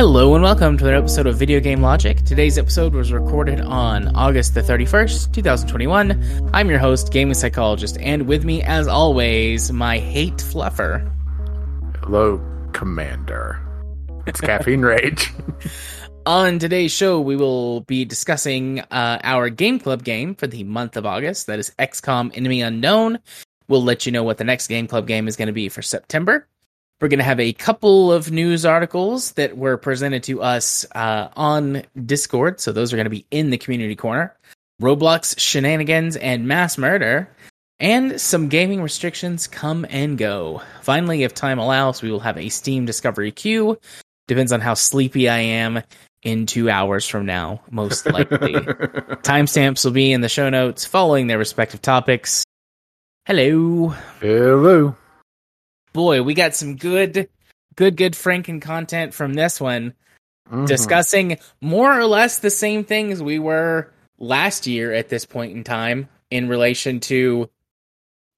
Hello and welcome to another episode of Video Game Logic. Today's episode was recorded on August the 31st, 2021. I'm your host, gaming psychologist, and with me, as always, my hate fluffer. Hello, Commander. It's Caffeine Rage. On today's show, we will be discussing uh, our Game Club game for the month of August. That is XCOM Enemy Unknown. We'll let you know what the next Game Club game is going to be for September. We're going to have a couple of news articles that were presented to us uh, on Discord. So those are going to be in the community corner. Roblox shenanigans and mass murder. And some gaming restrictions come and go. Finally, if time allows, we will have a Steam Discovery queue. Depends on how sleepy I am in two hours from now, most likely. Timestamps will be in the show notes following their respective topics. Hello Hello. boy, we got some good, good, good Franken content from this one, Mhm. discussing more or less the same things we were last year at this point in time in relation to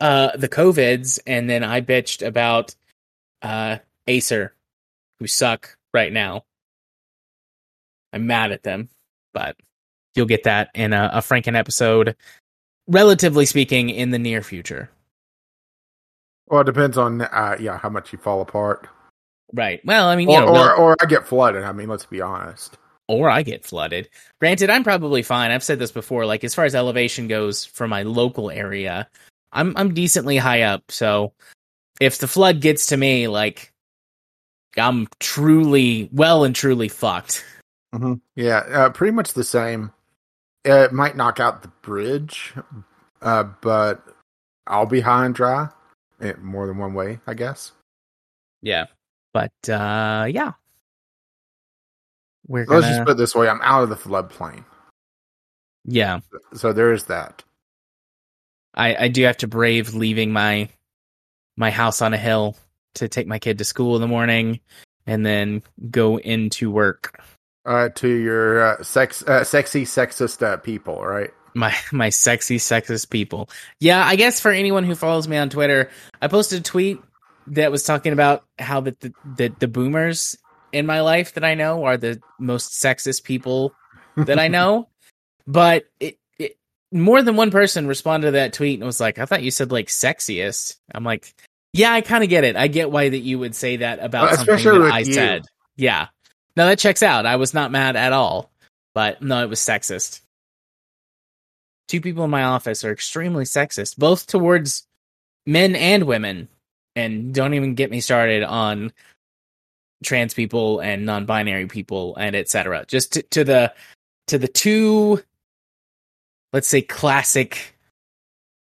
uh the COVIDs, and then I bitched about uh Acer, who suck right now. I'm mad at them, but you'll get that in a, a Franken episode, relatively speaking, in the near future. Well, it depends on uh, yeah how much you fall apart, Right. Well, I mean, you or, know, or or I get flooded. I mean, let's be honest. or I get flooded. Granted, I'm probably fine. I've said this before. Like as far as elevation goes for my local area, I'm I'm decently high up. So if the flood gets to me, like I'm truly well and truly fucked. Mm-hmm. Yeah, uh, pretty much the same. Uh, it might knock out the bridge, uh, but I'll be high and dry. eh, more than one way, I guess. Yeah. But uh yeah. We're Let's gonna just put it this way: I'm out of the floodplain, yeah. so there is that. I I do have to brave leaving my my house on a hill to take my kid to school in the morning and then go into work. Uh, to your uh, sex, uh, sexy, sexist uh, people, right? my my sexy sexist people. Yeah, I guess for anyone who follows me on Twitter, I posted a tweet that was talking about how that the, the the boomers in my life that I know are the most sexist people that I know. But it, it more than one person responded to that tweet and was like, "I thought you said like sexiest." I'm like, "Yeah, I kind of get it. I get why that you would say that about Well, something that I you. said." Yeah. No, that checks out. I was not mad at all. But no, it was sexist two people in my office are extremely sexist, both towards men and women. And don't even get me started on trans people and non-binary people and etc. Just to, to the to the two, let's say, classic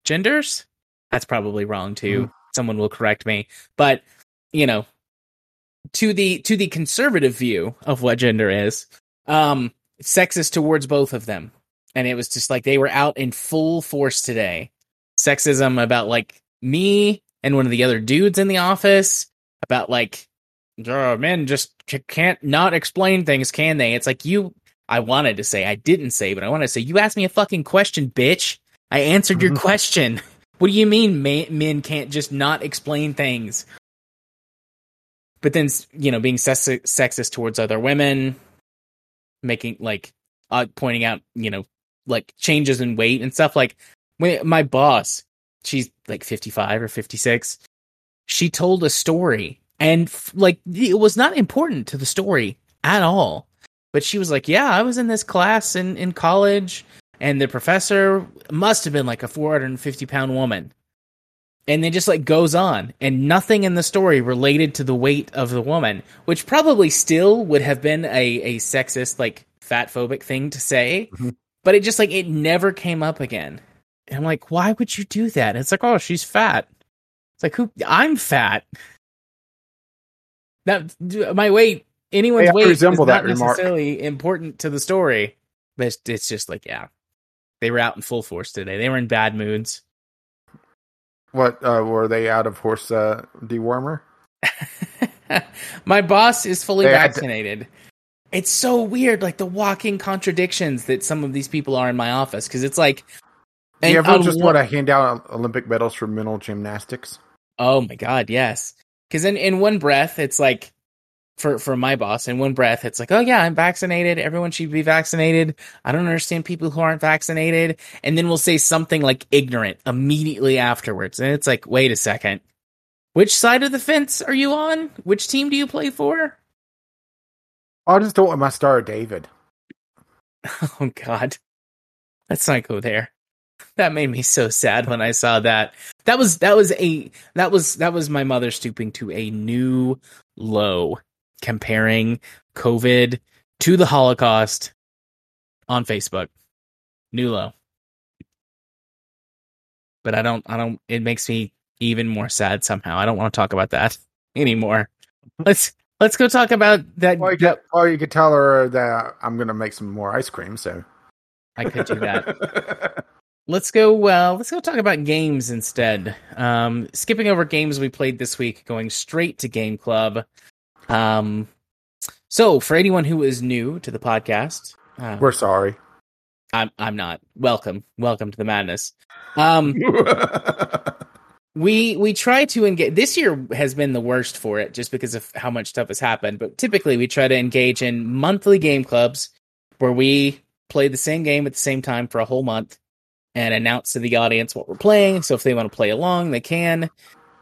genders. That's probably wrong too. Hmm. Someone will correct me, but you know, to the to the conservative view of what gender is, um, sexist towards both of them and it was just like they were out in full force today. Sexism about like me and one of the other dudes in the office about like "Oh, men just can't not explain things, can they? It's like you. I wanted to say I didn't say, but I wanted to say you asked me a fucking question, bitch. I answered your Mhm. question. What do you mean ma- men can't just not explain things? But then you know being sex- sexist towards other women, making like uh, pointing out you know like changes in weight and stuff. Like when my boss, she's like 55 or 56. She told a story and like it was not important to the story at all. But she was like, "Yeah, I was in this class in in college and the professor must have been like a 450 pound woman." And then just like goes on and nothing in the story related to the weight of the woman, which probably still would have been a a sexist like fat phobic thing to say Mhm. but it just like it never came up again. And I'm like, why would you do that? And it's like, oh, she's fat. It's like, who? I'm fat. That my weight, anyone's Hey, weight, is not that remark. necessarily important to the story. But it's, it's just like, yeah, they were out in full force today. They were in bad moods. What uh, were they out of horse uh, dewormer? my boss is fully They had to- vaccinated. it's so weird, like the walking contradictions that some of these people are in my office. Because it's like, Do you ever on just want to hand out Olympic medals for mental gymnastics? Oh my god, yes. Because in in one breath, it's like for for my boss. In one breath, it's like, oh yeah, I'm vaccinated. Everyone should be vaccinated. I don't understand people who aren't vaccinated. And then we'll say something like ignorant immediately afterwards, and it's like, wait a second, which side of the fence are you on? Which team do you play for? I just don't want my star David. Oh God, let's not go there. That made me so sad when I saw that. That was that was a that was that was my mother stooping to a new low, comparing COVID to the Holocaust on Facebook. New low. But I don't I don't it makes me even more sad somehow. I don't want to talk about that anymore. Let's let's go talk about that. Or you could, or you could tell her that I'm gonna make some more ice cream. So I could do that. let's go uh, let's go talk about games instead um skipping over games we played this week going straight to game club um so for anyone who is new to the podcast uh, We're sorry. i'm i'm not. Welcome. Welcome to the madness. Um we we try to engage this year has been the worst for it just because of how much stuff has happened but typically we try to engage in monthly game clubs where we play the same game at the same time for a whole month and announce to the audience what we're playing. So if they want to play along they can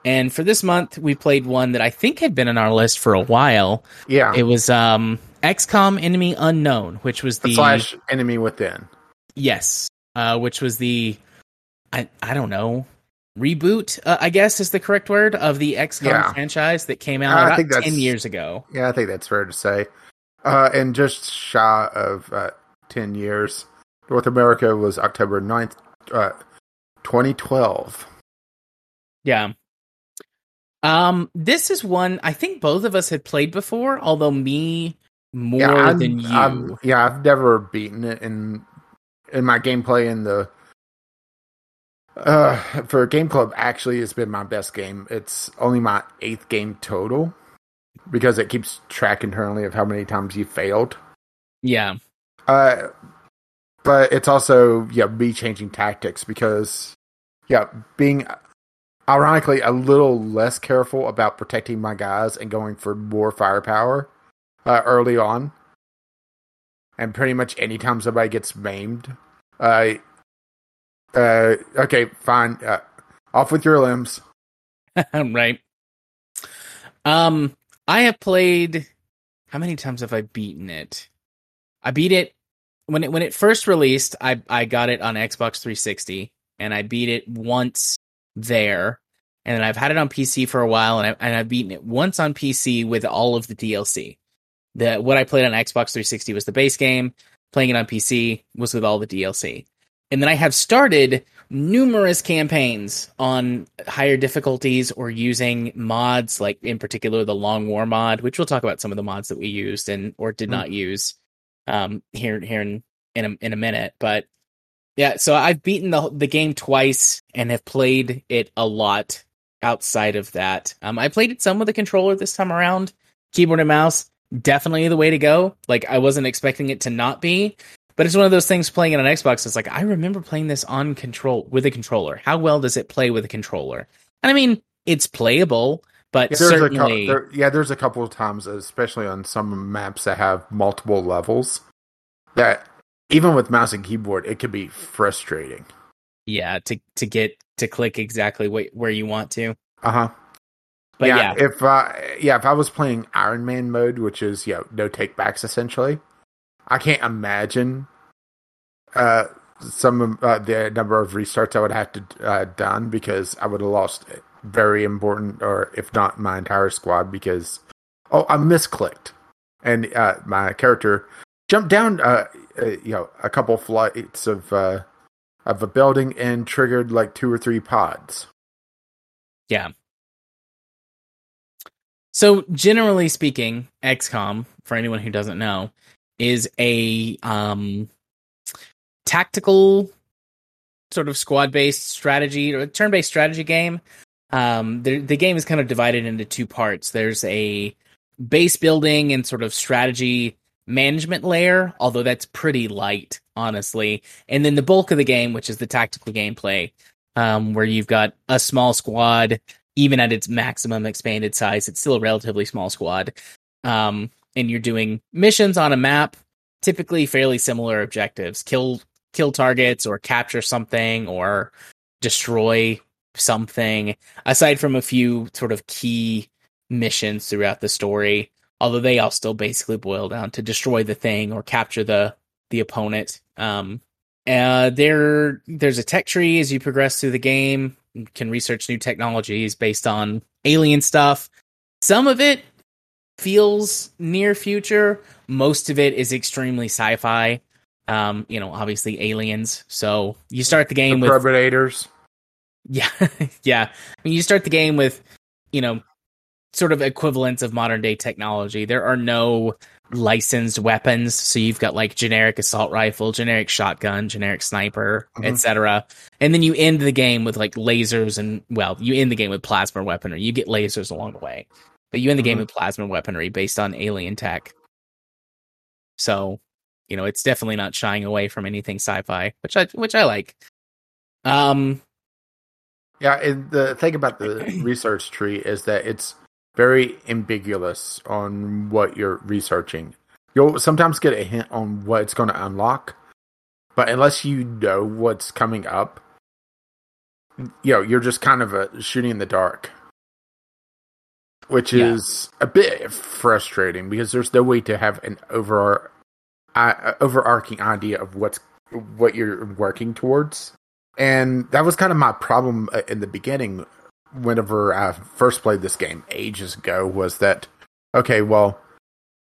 and for this month we played one that i think had been on our list for a while yeah. it was um xcom enemy unknown which was the slash enemy within. Yes, uh, which was the I I don't know reboot. Uh, I guess is the correct word of the XCOM Yeah. franchise that came out I about think ten years ago. Yeah, I think that's fair to say. Uh, and just shy of uh, 10 years, North America was October 9th, uh, 2012. Yeah. Um, this is one I think both of us had played before, although me more yeah, than you. I'm- yeah, I've never beaten it in in my gameplay in the uh for game club actually it's been my best game. It's only my eighth game total because it keeps track internally of how many times you failed. Yeah, Uh, but it's also yeah me changing tactics because yeah being ironically a little less careful about protecting my guys and going for more firepower uh, early on. And pretty much anytime somebody gets maimed, uh, uh, okay, fine, uh, off with your limbs. right. Um, I have played. How many times have I beaten it? I beat it when it when it first released. I I got it on Xbox 360, and I beat it once there, and I've had it on PC for a while, and I and I've beaten it once on PC with all of the DLC. The what I played on Xbox 360 was the base game. Playing it on PC was with all the DLC. And then I have started numerous campaigns on higher difficulties or using mods, like in particular the Long War mod, which we'll talk about some of the mods that we used and or did Mm. not use um, here here in in a, in a minute. But yeah, so I've beaten the the game twice and have played it a lot outside of that. Um, I played it some with a controller this time around, keyboard and mouse. Definitely the way to go. Like I wasn't expecting it to not be, but it's one of those things playing it on Xbox. It's like I remember playing this on control with a controller. How well does it play with a controller? And I mean, it's playable, but Yeah, there's a certainly, couple, there, yeah, there's a couple of times, especially on some maps that have multiple levels, that even with mouse and keyboard, it could be frustrating. yeah, to to get to click exactly what, where you want to. Uh huh. But yeah, if I yeah, if I was playing Iron Man mode, which is you know no takebacks essentially, I can't imagine uh some of uh, the number of restarts I would have to uh, done because I would have lost very important, or if not my entire squad, because oh I misclicked and uh, my character jumped down uh, uh you know a couple flights of uh of a building and triggered like two or three pods. Yeah. So generally speaking, XCOM, for anyone who doesn't know, is a um tactical sort of squad-based strategy or turn-based strategy game. Um the the game is kind of divided into two parts. There's a base building and sort of strategy management layer, although that's pretty light, honestly. And then the bulk of the game, which is the tactical gameplay, um, where you've got a small squad, even at its maximum expanded size, it's still a relatively small squad. Um, and you're doing missions on a map, typically fairly similar objectives: kill kill targets or capture something or destroy something. Aside from a few sort of key missions throughout the story, although they all still basically boil down to destroy the thing or capture the the opponent. Um, uh, there there's a tech tree as you progress through the game. You can research new technologies based on alien stuff. Some of it feels near future. Most of it is extremely sci-fi. Um, you know, obviously aliens. So you start the game The with Predators. yeah, yeah. I mean, you start the game with, you know, sort of equivalents of modern day technology. There are no licensed weapons, so you've got like generic assault rifle, generic shotgun, generic sniper, Mhm. etc. And then you end the game with like lasers and well, you end the game with plasma weaponry. You get lasers along the way, but you end the game Mhm. with plasma weaponry based on alien tech. So, you know, it's definitely not shying away from anything sci-fi, which I which I like. Um, Yeah, and the thing about the research tree is that it's very ambiguous on what you're researching. You'll sometimes get a hint on what it's going to unlock, but unless you know what's coming up, you know, you're just kind of a shooting in the dark, which Yeah. is a bit frustrating because there's no way to have an over uh, overarching idea of what's what you're working towards. And that was kind of my problem uh, in the beginning whenever I first played this game ages ago was that okay, well,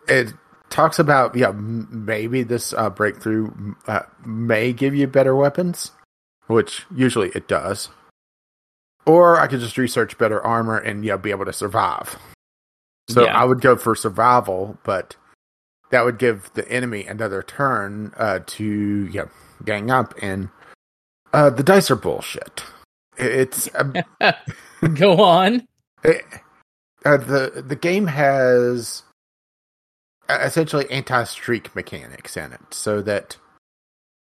it talks about yeah, m- maybe this uh, breakthrough uh, may give you better weapons, which usually it does. Or I could just research better armor and yeah, be able to survive. So Yeah. I would go for survival, but that would give the enemy another turn uh, to yeah, gang up and uh, the dice are bullshit. It's a go on. it, uh, the the game has uh, essentially anti-streak mechanics in it, so that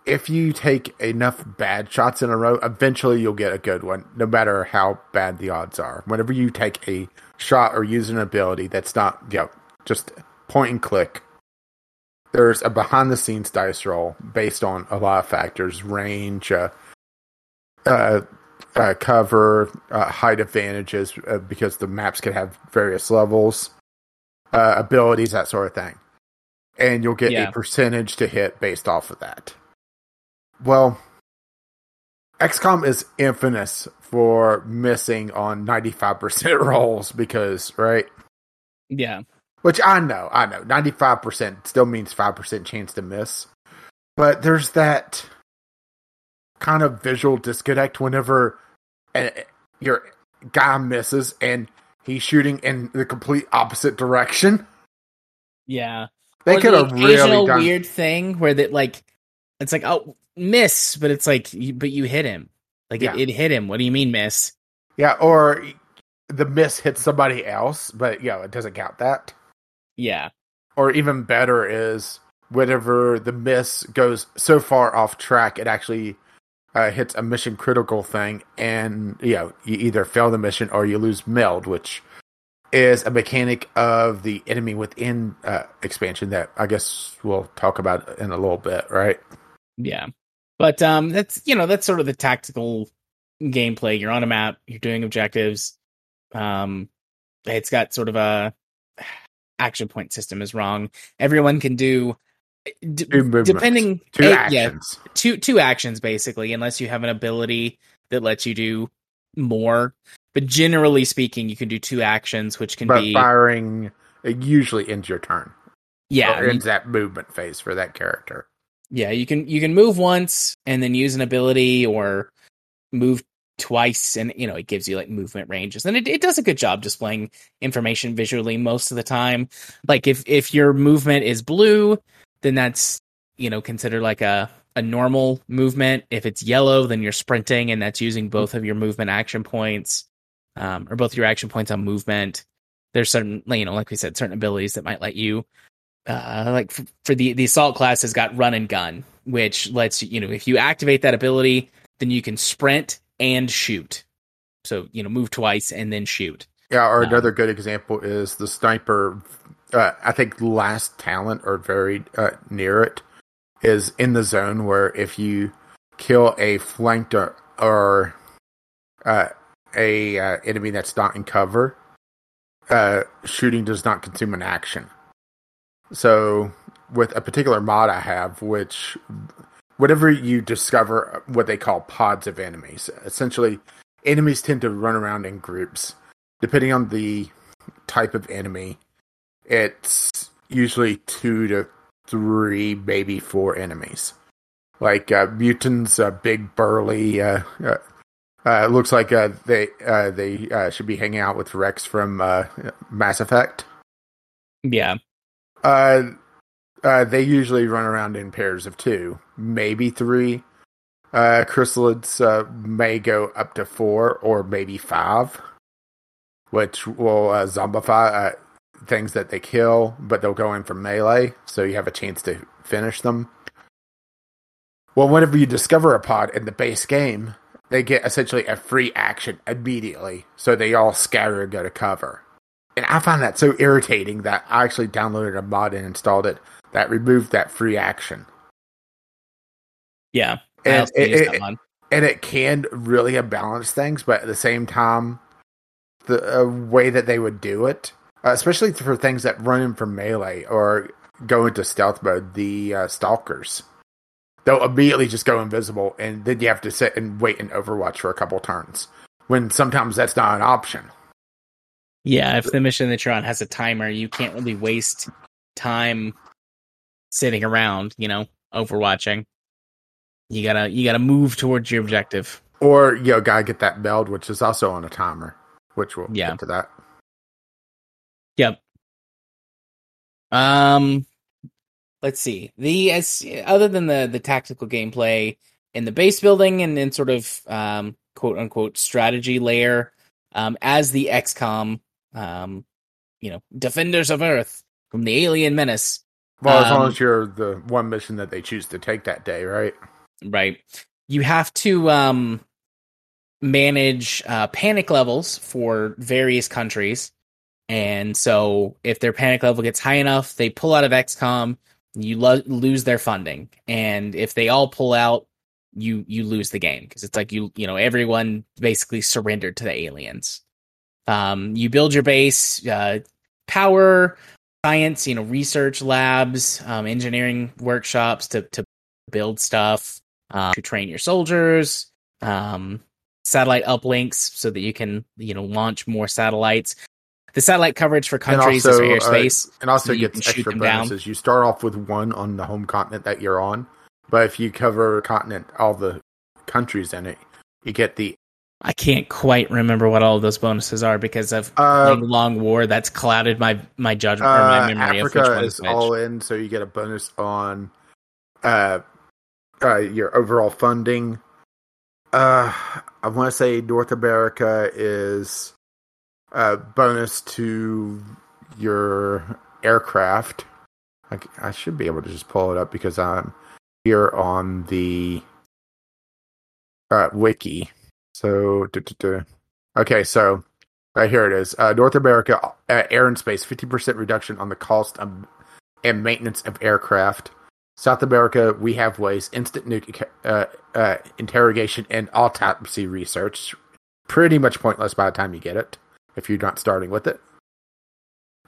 if you take enough bad shots in a row, eventually you'll get a good one, no matter how bad the odds are. Whenever you take a shot or use an ability that's not, you know, just point and click, there's a behind-the-scenes dice roll based on a lot of factors, range, uh, uh, uh, cover, uh, height advantages, uh, because the maps can have various levels, uh, abilities, that sort of thing. And you'll get Yeah. a percentage to hit based off of that. Well, XCOM is infamous for missing on 95% rolls because, right? Yeah. Which I know, I know. 95% still means 5% chance to miss. But there's that kind of visual disconnect whenever uh, your guy misses and he's shooting in the complete opposite direction. Yeah. They could the have really done. weird thing where that like it's like oh miss, but it's like but you hit him. Like Yeah. it, it hit him. What do you mean miss? Yeah, or the miss hits somebody else, but yeah, it doesn't count that. Yeah. Or even better is whenever the miss goes so far off track, it actually uh, hits a mission critical thing, and you know you either fail the mission or you lose meld, which is a mechanic of the enemy within uh, expansion that I guess we'll talk about in a little bit, right? Yeah. But um that's you know, that's sort of the tactical gameplay. You're on a map, you're doing objectives. Um it's got sort of a action point system is wrong. Everyone can do d- Two movements. depending Two eh, actions. Yeah, two two actions basically unless you have an ability that lets you do more. But generally speaking, you can do two actions which can but be firing it usually ends your turn. yeah, or you- ends that movement phase for that character. Yeah, you can you can move once and then use an ability or move twice and you know it gives you like movement ranges and it, it does a good job displaying information visually most of the time like if if your movement is blue then that's you know considered like a a normal movement if it's yellow then you're sprinting and that's using both of your movement action points um, or both your action points on movement there's certain you know like we said certain abilities that might let you uh, like for, for the the assault class has got run and gun, which lets you you know if you activate that ability, then you can sprint and shoot. So you know move twice and then shoot. Yeah, or Um, another good example is the sniper. Uh, I think last talent or very uh, near it is in the zone where if you kill a flanked or, or uh, a uh, enemy that's not in cover, uh, shooting does not consume an action. So with a particular mod I have, which whenever you discover what they call pods of enemies, essentially enemies tend to run around in groups. Depending on the type of enemy, it's usually two to three, maybe four enemies. Like uh, mutants, uh, big burly. Uh, uh, uh, looks like uh, they uh, they uh, should be hanging out with Wrex from uh, Mass Effect. Yeah, Uh, uh, they usually run around in pairs of two, maybe three. Uh, chrysalids uh, may go up to four or maybe five, which will uh, zombify uh, things that they kill, but they'll go in for melee, so you have a chance to finish them. Well, whenever you discover a pod in the base game, they get essentially a free action immediately, so they all scatter and go to cover. And I find that so irritating that I actually downloaded a mod and installed it that removed that free action. yeah. And it- it- and it can really balance things, but at the same time, the uh, way that they would do it, uh, especially for things that run in from melee or go into stealth mode, the uh, stalkers, they'll immediately just go invisible, and then you have to sit and wait in Overwatch for a couple turns. When sometimes that's not an option. Yeah, if the mission that you're on has a timer, you can't really waste time sitting around, you know, overwatching. You gotta you gotta move towards your objective. Or you know, gotta get that meld, which is also on a timer, which we'll Yeah. get to that. Yep. Um let's see. The as other than the the tactical gameplay in the base building and then sort of um quote unquote strategy layer, um as the XCOM um you know, defenders of Earth from the alien menace, Well, as long Um, as you're the one mission that they choose to take that day, right? right? You have to um manage uh panic levels for various countries. And so if their panic level gets high enough, they pull out of XCOM, you lo- lose their funding. And if they all pull out, you you lose the game because it's like you you know everyone basically surrendered to the aliens. Um you build your base, uh power, science, you know, research labs, um engineering workshops to to build stuff, uh, to train your soldiers, um satellite uplinks so that you can, you know, launch more satellites. The satellite coverage for countries also, is uh, for airspace. And also so you gets shoot extra them down. bonuses. You start off with one on the home continent that you're on, but if you cover a continent, all the countries in it, you get the I can't quite remember what all of those bonuses are because of uh, Long War. That's clouded my my judgment or my uh, memory of which Africa one is is which. all in, so you get a bonus on uh, uh your overall funding. Uh, I want to say North America is a bonus to your aircraft. I should be able to just pull it up because I'm here on the uh, wiki. So, duh, duh, duh. okay, so right here it is. Uh, North America uh, Air and Space, 50% reduction on the cost of, and maintenance of aircraft. South America, we have ways, instant nuke uh, uh, interrogation and autopsy research. Pretty much pointless by the time you get it, if you're not starting with it.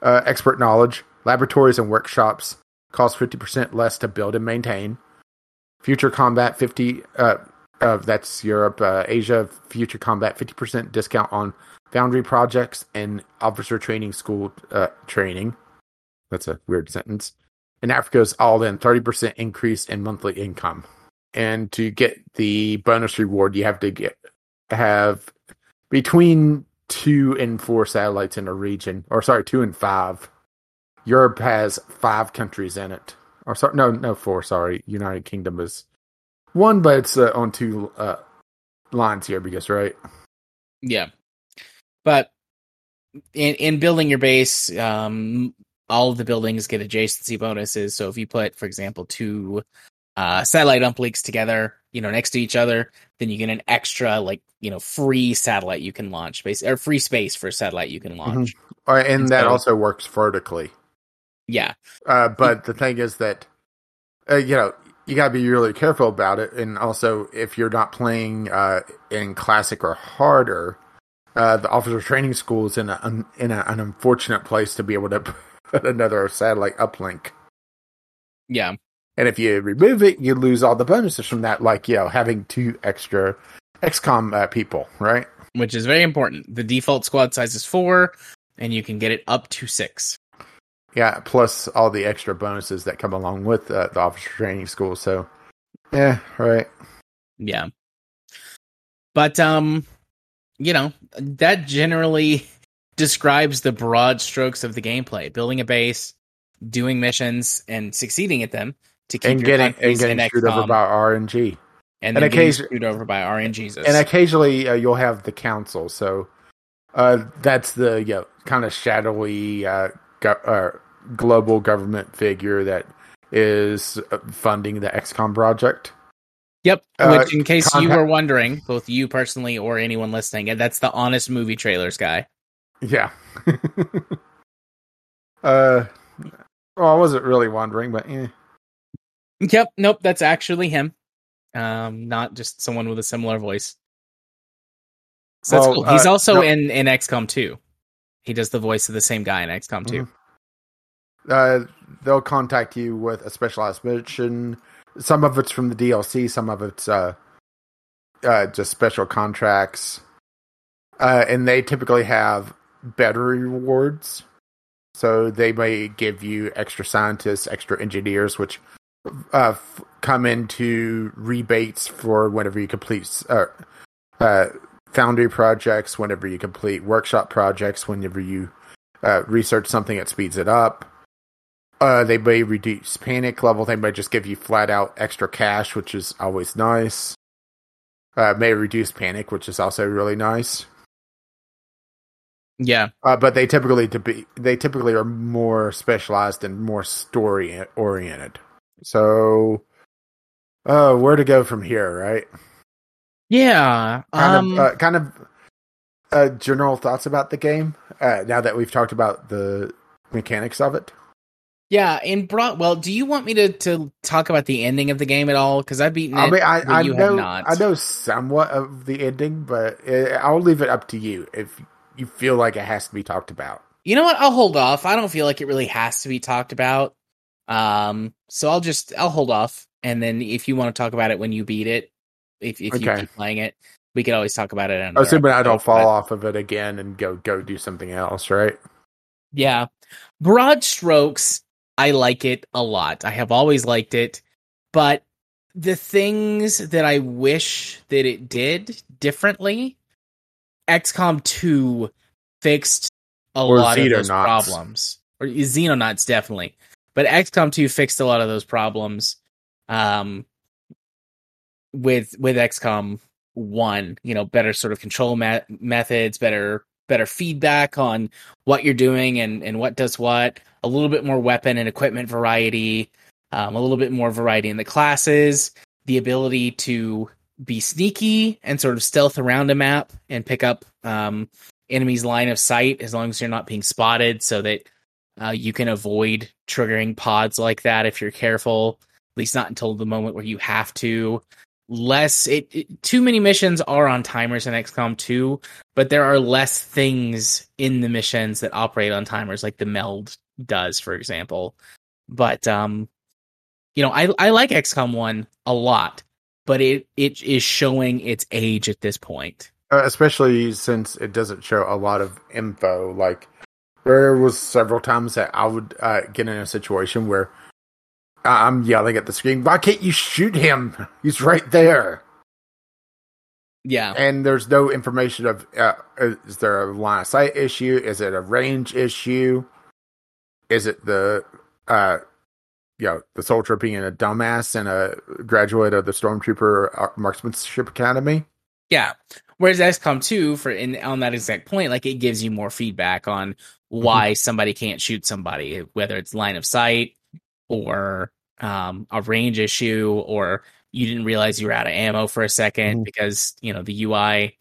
Uh, expert knowledge, laboratories and workshops cost 50% less to build and maintain. Future combat, 50, uh, uh, that's Europe, uh, Asia, future combat, 50% discount on foundry projects and officer training school uh, training. That's a weird sentence. And Africa's all in 30% increase in monthly income. And to get the bonus reward, you have to get have between two and four satellites in a region, or sorry, two and five. Europe has five countries in it, or sorry, no, no, four. Sorry, United Kingdom is one, but it's uh, on two uh, lines here because right. Yeah. But in in building your base, um all of the buildings get adjacency bonuses. So if you put, for example, two uh, satellite uplink together, you know, next to each other, then you get an extra like you know free satellite you can launch, space or free space for a satellite you can launch. Uh, and, And that so- also works vertically. Yeah, Uh, but the thing is that, uh, you know, you got to be really careful about it. And also, if you're not playing uh, in classic or harder, uh, the officer training school is in, a, un, in a, an unfortunate place to be able to put another satellite uplink. yeah, And if you remove it, you lose all the bonuses from that, like, you know, having two extra XCOM uh, people, right? which is very important. The default squad size is four, and you can get it up to six. Yeah, plus all the extra bonuses that come along with uh, the officer training school. So, yeah, right. Yeah. But um you know, that generally describes the broad strokes of the gameplay. Building a base, doing missions and succeeding at them to keep And getting and getting in screwed over by RNG. and and then getting occasion- screwed over by RNGesus. and occasionally uh, you'll have the council. So uh, that's the you know, kind of shadowy uh, go- uh, global government figure that is uh, funding the XCOM project. Yep. Uh, Which, in case you were wondering, both you personally or anyone listening, and that's the honest movie trailers guy. Yeah. uh, well, I wasn't really wondering, but eh. Yep. Nope. That's actually him. Um, not just someone with a similar voice. So that's Well, cool. He's uh, also no- in in XCOM 2. He does the voice of the same guy in XCOM 2. uh, they'll contact you with a specialized mission. Some of it's from the DLC, some of it's uh, uh, just special contracts, uh, and they typically have better rewards. So they may give you extra scientists, extra engineers, which uh, f- come into rebates for whenever you complete uh, uh, foundry projects, whenever you complete workshop projects, whenever you uh, research something that speeds it up. Uh, they may reduce panic level. They may just give you flat out extra cash, which is always nice. Uh, may reduce panic, which is also really nice. Yeah. Uh, but they typically to be they typically are more specialized and more story oriented. So, uh, where to go from here, right? Yeah. Kind Um, of, uh, kind of, uh, general thoughts about the game. Uh, now that we've talked about the mechanics of it. yeah. In broad, well, do you want me to to talk about the ending of the game at all? Because I've beaten it. I mean, I, I know, not. I know somewhat of the ending, but uh I'll leave it up to you if you feel like it has to be talked about. You know what? I'll hold off. I don't feel like it really has to be talked about. Um, so I'll just I'll hold off, and then if you want to talk about it when you beat it, if if you Okay. keep playing it, we could always talk about it. in Oh, Assuming I don't fall but- off of it again and go go do something else, right? Yeah. Broad strokes, I like it a lot. I have always liked it, but the things that I wish that it did differently, XCOM 2 fixed a Or lot of those problems. Or Xenonauts definitely. But XCOM 2 fixed a lot of those problems um with with XCOM 1, you know, better sort of control me- methods, better better feedback on what you're doing and, and what does what, a little bit more weapon and equipment variety, um, a little bit more variety in the classes, the ability to be sneaky and sort of stealth around a map and pick up um, enemies' line of sight as long as you're not being spotted so that uh, you can avoid triggering pods like that if you're careful, at least not until the moment where you have to. Less, it, it too many missions are on timers in XCOM 2, but there are less things in the missions that operate on timers like the meld does for example but um you know i i like xcom 1 a lot but it it is showing its age at this point Uh, especially since it doesn't show a lot of info. Like there was several times that I would uh, get in a situation where I'm yelling at the screen, "Why can't you shoot him? He's right there!" yeah And there's no information of uh, is there a line of sight issue? Is it a range issue? Is it the uh, you know the soldier being a dumbass and a graduate of the stormtrooper uh, marksmanship academy? yeah whereas xcom 2 for in on that exact point like it gives you more feedback on why somebody can't shoot somebody, whether it's line of sight or um, a range issue, or you didn't realize you were out of ammo for a 2nd Mhm. because you know the UI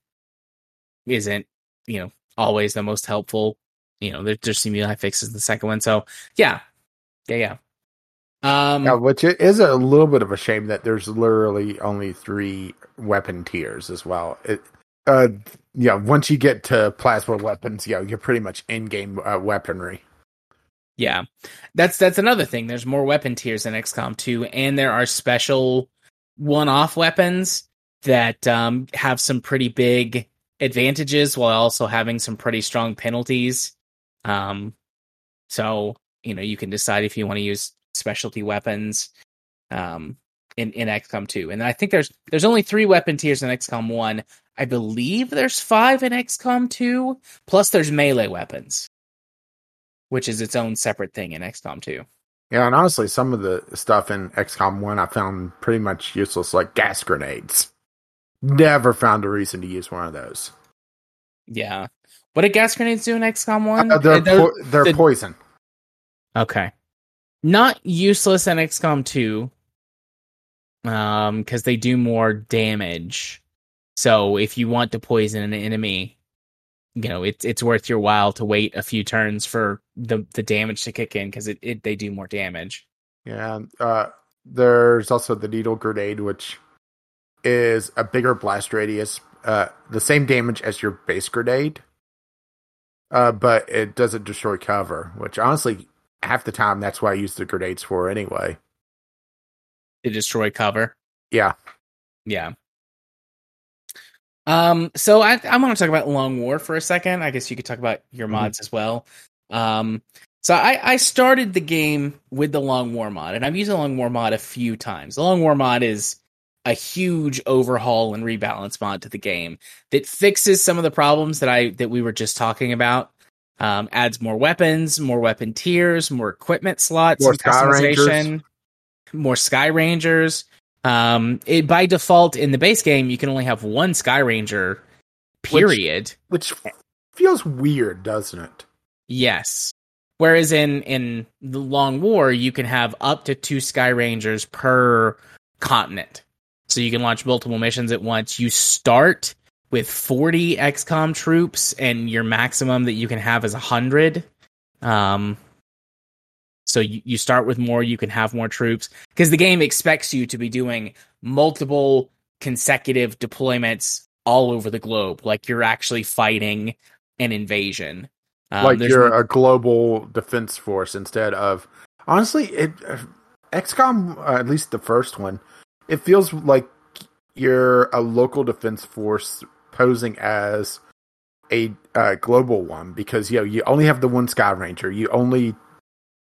isn't you know always the most helpful. You know, there, there's some UI fixes in the second one, so yeah, yeah, yeah. Um, Yeah, which is a little bit of a shame that there's literally only three weapon tiers as well. It, uh, yeah, once you get to plasma weapons, yeah, you're pretty much in-game uh, weaponry. Yeah, that's that's another thing. There's more weapon tiers in XCOM 2, and there are special one-off weapons that um, have some pretty big advantages while also having some pretty strong penalties. Um, so you know you can decide if you want to use specialty weapons um, in in XCOM 2, and I think there's there's only three weapon tiers in XCOM 1. I believe there's five in XCOM 2. Plus, there's melee weapons which is its own separate thing in XCOM 2. Yeah, and honestly, some of the stuff in XCOM 1 I found pretty much useless, like gas grenades. Never found a reason to use one of those. Yeah. What did gas grenades do in XCOM 1? Uh, they're They're- po- they're the- poison. okay. Not useless in XCOM 2. Um, because they do more damage. So if you want to poison an enemy, you know, it's it's worth your while to wait a few turns for the the damage to kick in because it, it they do more damage. Yeah. Uh, there's also the needle grenade, which is a bigger blast radius, uh, the same damage as your base grenade, uh, but it doesn't destroy cover. Which honestly, half the time that's what I use the grenades for anyway. To destroy cover. Yeah. Yeah. Um, so I I want to talk about Long War for a second. I guess you could talk about your Mhm. mods as well. Um, so I I started the game with the Long War mod, and I've used the Long War mod a few times. The Long War mod is a huge overhaul and rebalance mod to the game that fixes some of the problems that I that we were just talking about. Um, adds more weapons, more weapon tiers, more equipment slots, More and Sky customization, more Sky Rangers. Um, it, by default in the base game, you can only have one Sky Ranger. Period. Which feels weird, doesn't it? yes. Whereas in in the Long War, you can have up to two Sky Rangers per continent, so you can launch multiple missions at once. You start with forty XCOM troops, and your maximum that you can have is hundred. Um, so you, you start with more, you can have more troops because the game expects you to be doing multiple consecutive deployments all over the globe, like you're actually fighting an invasion. Um, like you're no- a global defense force instead of honestly it uh, XCOM uh, at least the first one it feels like you're a local defense force posing as a uh, global one because you know you only have the one Sky Ranger you only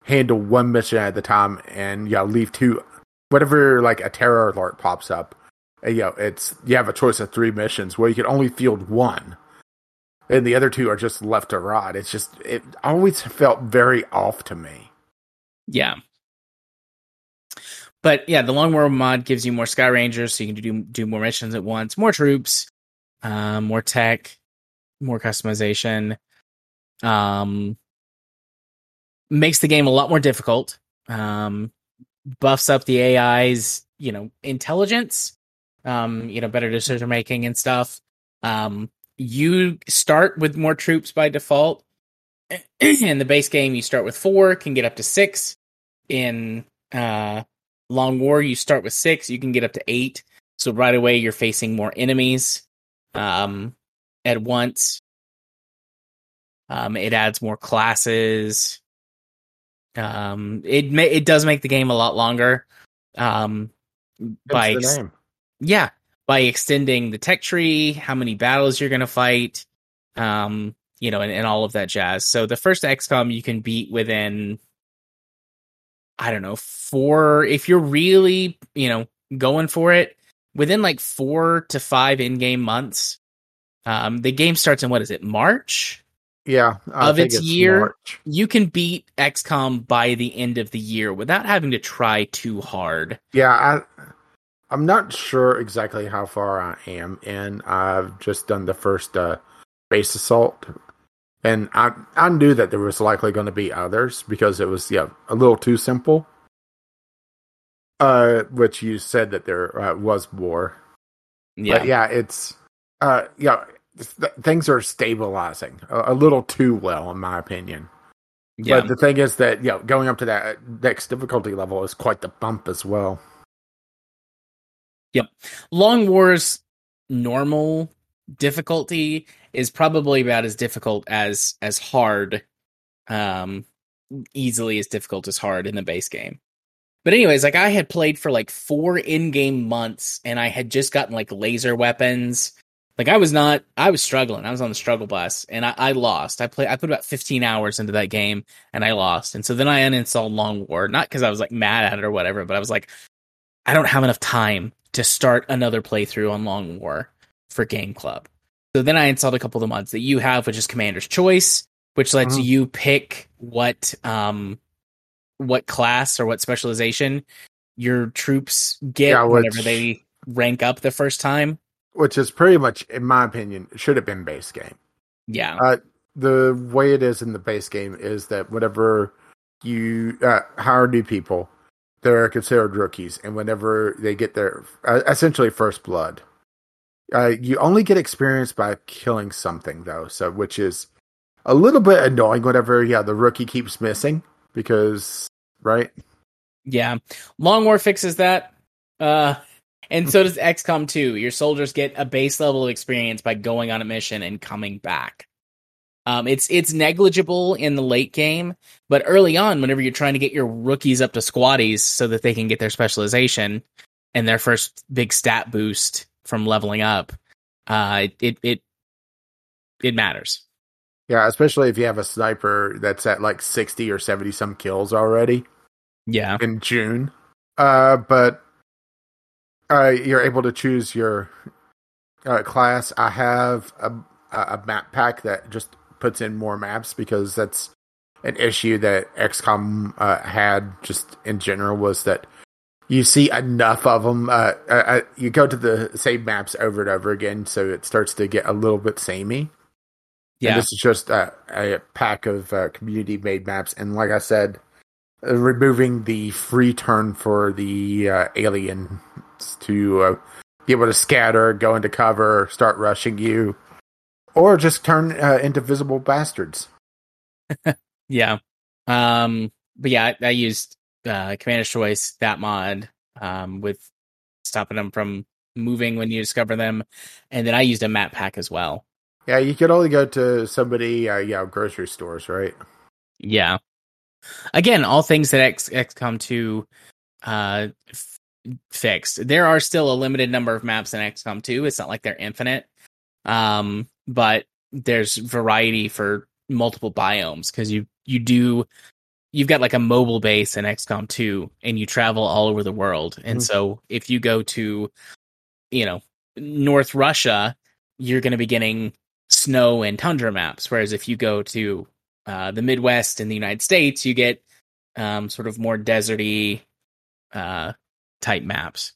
handle one mission at a time and you know, leave two whatever like a terror alert pops up and, you know it's you have a choice of three missions where you can only field one and the other two are just left to rot. It's just it always felt very off to me. Yeah. But yeah, the Long War mod gives you more Sky Rangers, so you can do do more missions at once, more troops, um, more tech, more customization. Um, makes the game a lot more difficult. Um, buffs up the AI's, you know, intelligence. Um, you know, better decision making and stuff. Um, you start with more troops by default. In the base game, you start with four, can get up to six. In uh, Long War, you start with six, you can get up to eight. So right away, you're facing more enemies um, at once. Um, it adds more classes. Um, it it does make the game a lot longer. Um, by ex- yeah by extending the tech tree how many battles you're going to fight um you know and, and all of that jazz so the first xcom you can beat within i don't know four if you're really you know going for it within like four to five in-game months um the game starts in what is it march Yeah, I Of its year? March. you can beat xcom by the end of the year without having to try too hard Yeah, I I'm not sure exactly how far I am and I've just done the first uh, base assault, and I I knew that there was likely going to be others because it was yeah a little too simple. Uh, which you said that there uh, was more. Yeah, But yeah, it's uh yeah things are stabilizing a, a little too well in my opinion. yeah. But the thing is that you know going up to that next difficulty level is quite the bump as well. Yep. Long War's normal difficulty is probably about as difficult as as hard, um, easily as difficult as hard in the base game. But anyways, like I had played for like four in-game months, and I had just gotten like laser weapons. Like I was not, I was struggling. I was on the struggle bus, and I, I lost. I played, I put about 15 hours into that game, and I lost. And so then I uninstalled Long War, not because I was like mad at it or whatever, but I was like, I don't have enough time to start another playthrough on Long War for Game Club. So then I installed a couple of the mods that you have, which is Commander's Choice, which lets Mhm. you pick what um what class or what specialization your troops get Yeah, whenever they rank up the first time. Which is pretty much, in my opinion, should have been base game. Yeah. Uh, the way it is in the base game is that whenever you uh, hire new people, they're considered rookies, and whenever they get their uh, essentially first blood, uh, you only get experience by killing something though. So, which is a little bit annoying. Whenever yeah, the rookie keeps missing because right. Yeah. Long War fixes that. Uh and so does XCOM 2. Your soldiers get a base level of experience by going on a mission and coming back. Um it's it's negligible in the late game, but early on whenever you're trying to get your rookies up to squaddies so that they can get their specialization and their first big stat boost from leveling up, uh it it it matters. Yeah, especially if you have a sniper that's at like sixty or seventy some kills already. Yeah. in June. Uh, but uh, you're able to choose your uh, class. I have a, a map pack that just puts in more maps because that's an issue that XCOM uh, had just in general was that you see enough of them. Uh, uh, you go to the same maps over and over again, so it starts to get a little bit samey. Yeah. And this is just a, a pack of uh, community made maps. And like I said, uh, removing the free turn for the uh, aliens to uh, be able to scatter, go into cover, start rushing you, or just turn uh, into visible bastards. Yeah. Um but yeah, I, I used uh Commander's Choice, that mod, um, with stopping them from moving when you discover them. And then I used a map pack as well. Yeah, you could only go to somebody, uh, yeah, grocery stores, right? Yeah. Again, all things that X XCOM 2 uh fixed. There are still a limited number of maps in XCOM 2. It's not like they're infinite. Um, but there's variety for multiple biomes because you you do you've got like a mobile base in XCOM 2 and you travel all over the world. And Mhm. so if you go to you know, North Russia, you're going to be getting snow and tundra maps whereas if you go to uh, the Midwest in the United States, you get um, sort of more deserty uh, type maps.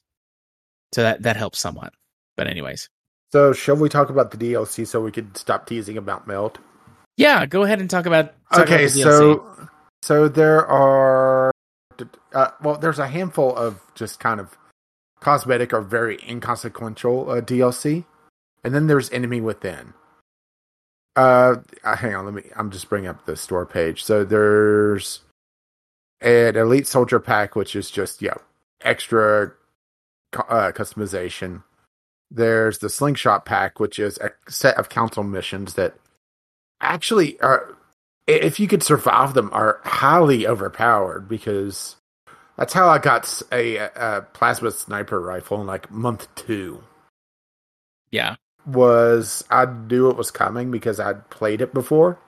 So that that helps somewhat. But anyways, So, shall we talk about the DLC so we could stop teasing about Meld? yeah, go ahead and talk about. Talk okay, about the DLC. so so there are uh, well, there's a handful of just kind of cosmetic or very inconsequential uh, DLC, and then there's Enemy Within. Uh, uh, hang on, let me. I'm just bringing up the store page. So there's an Elite Soldier pack, which is just yeah, extra uh, customization. There's the Slingshot pack, which is a set of council missions that actually are if you could survive them, are highly overpowered because that's how I got a plasma sniper rifle in like month two. yeah, Was I knew it was coming because I'd played it before,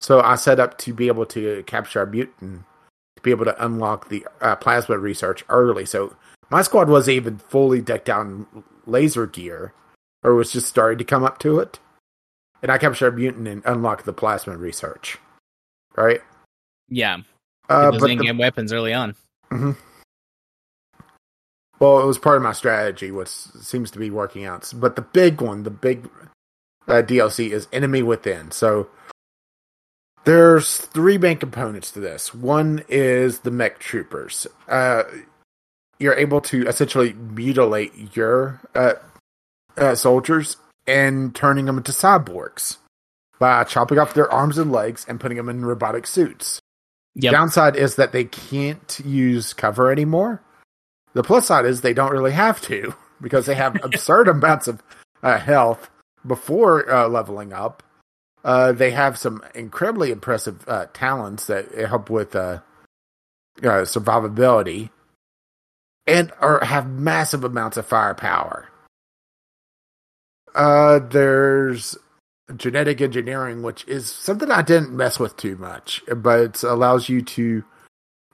so I set up to be able to capture a mutant be able to unlock the uh, plasma research early. So my squad wasn't even fully decked out in laser gear, or was just starting to come up to it. And I captured a mutant and unlocked the plasma research. Right? yeah. Uh, those but the- in-game weapons early on. well, it was part of my strategy, which seems to be working out. But the big one, the big uh, DLC is Enemy Within. So There's three main components to this. One is the mech troopers. Uh, you're able to essentially mutilate your uh, uh, soldiers and turning them into cyborgs by chopping off their arms and legs and putting them in robotic suits. Yep. Downside is that they can't use cover anymore. The plus side is they don't really have to because they have absurd amounts of uh, health before uh, leveling up. Uh, they have some incredibly impressive uh, talents that help with uh, uh, survivability and are have massive amounts of firepower. Uh, there's genetic engineering, which is something I didn't mess with too much, but it allows you to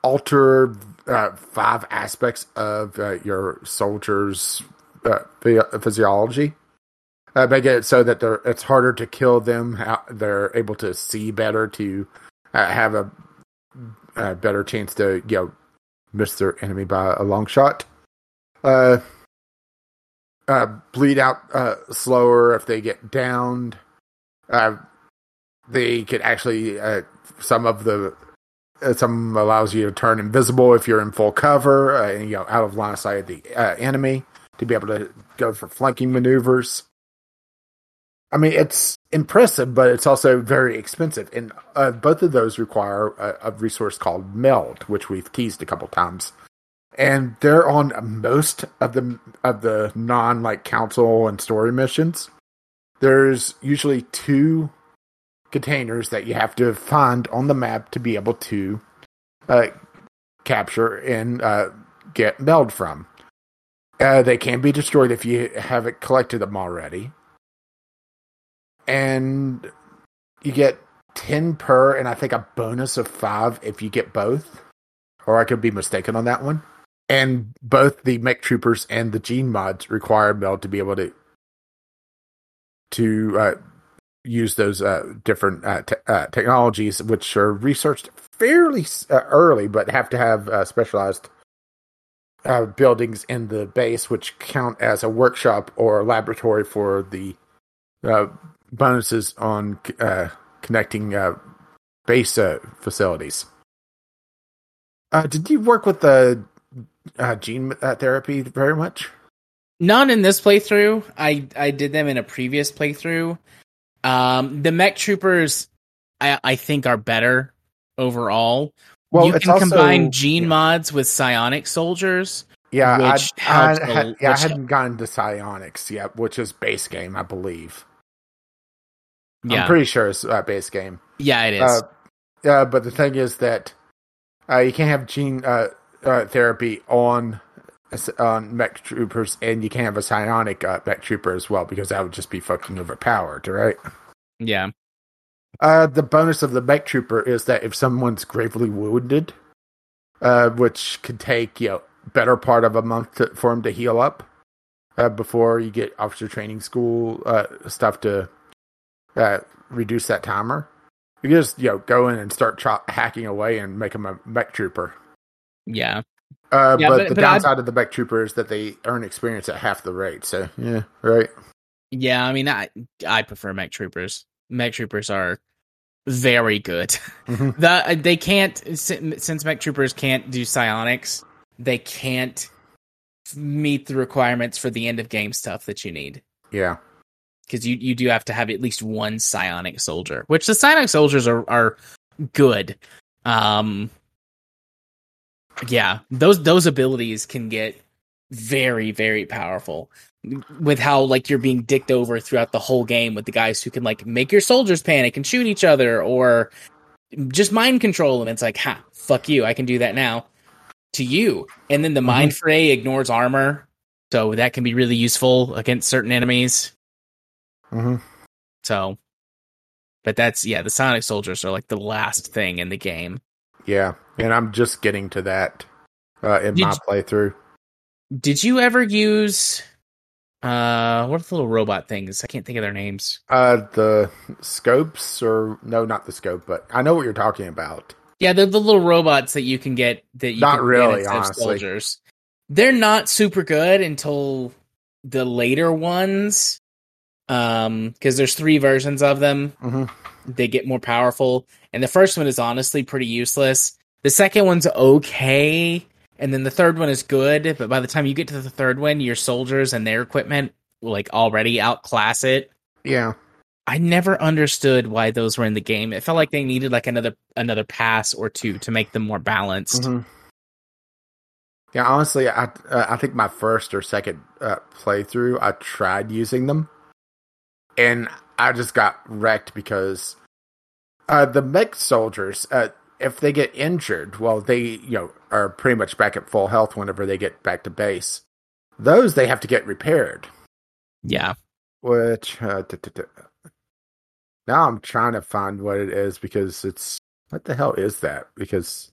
alter uh, five aspects of your soldiers' physiology. Uh, make it so that they're, it's harder to kill them. They're able to see better, to uh, have a, a, better chance to you know miss their enemy by a long shot. Uh, uh bleed out uh, slower if they get downed. Uh, they could actually uh, some of the uh, some allows you to turn invisible if you're in full cover, uh, and, you know, out of line of sight of the uh, enemy to be able to go for flanking maneuvers. I mean, it's impressive, but it's also very expensive, and uh, both of those require a, a, resource called Meld, which we've teased a couple times, and they're on most of the of the non like council and story missions. There's usually two containers that you have to find on the map to be able to uh, capture and uh, get meld from. Uh, they can be destroyed if you haven't collected them already. And you get 10 per, and I think a bonus of 5 if you get both. Or I could be mistaken on that one. And both the mech troopers and the gene mods require meld to be able to to uh, use those uh, different uh, te- uh, technologies, which are researched fairly uh, early, but have to have uh, specialized buildings in the base, which count as a workshop or laboratory for the bonuses on uh, connecting uh, base uh, facilities. did you work with the gene therapy very much? Not in this playthrough. I I did them in a previous playthrough. Um, the mech troopers, I, I think, are better overall. Well, you can also, combine gene yeah. mods with psionic soldiers. Yeah, I, I, had, yeah, I hadn't gotten to psionics yet, which is base game, I believe. Yeah. I'm pretty sure it's uh, base game. Yeah, it is. Uh, uh, but the thing is that uh, you can't have gene uh, uh, therapy on on mech troopers, and you can't have a psionic uh, mech trooper as well because that would just be fucking overpowered, right? Yeah. Uh, the bonus of the mech trooper is that if someone's gravely wounded, uh, which could take you know better part of a month to, for him to heal up, uh, before you get officer training school uh, stuff to uh, reduce that timer. You just you know go in and start hacking away and make him a mech trooper. Yeah. Uh, yeah, but, but, the but downside I'd, of the mech trooper is that they earn experience at half the rate. So yeah, right. Yeah, I mean, I I prefer mech troopers. Mech troopers are very good. Mm-hmm. the they can't since mech troopers can't do psionics. They can't meet the requirements for the end of game stuff that you need. Yeah, because you you do have to have at least one psionic soldier, which the psionic soldiers are are good. Um, yeah, those those abilities can get very very powerful with how like you're being dicked over throughout the whole game with the guys who can like make your soldiers panic and shoot each other or just mind control them. It's like, ha, fuck you, I can do that now to you. And then the mm-hmm. mind fray ignores armor, so that can be really useful against certain enemies. Mm-hmm. So, but that's yeah, the psionic soldiers are like the last thing in the game. Yeah, and I'm just getting to that uh, in did my playthrough. Did you ever use uh what are the little robot things? I can't think of their names. Uh the scopes or no, not the scope, but I know what you're talking about. Yeah, they're the little robots that you can get that you not really honestly. soldiers. They're not super good until the later ones. Um, because there's three versions of them. Mm-hmm they get more powerful. And the first one is honestly pretty useless. The second one's okay, and then the third one is good. But by the time you get to the third one, your soldiers and their equipment will like already outclass it. Yeah. I never understood why those were in the game. It felt like they needed like another another pass or two to make them more balanced. Mhm. Yeah, honestly, I uh, I think my first or second uh, playthrough, I tried using them, and I just got wrecked because uh, the mech soldiers, uh, if they get injured, well, they you know are pretty much back at full health whenever they get back to base. Those they have to get repaired, Yeah. which uh, t- t- t- now I'm trying to find what it is because it's what the hell is that? Because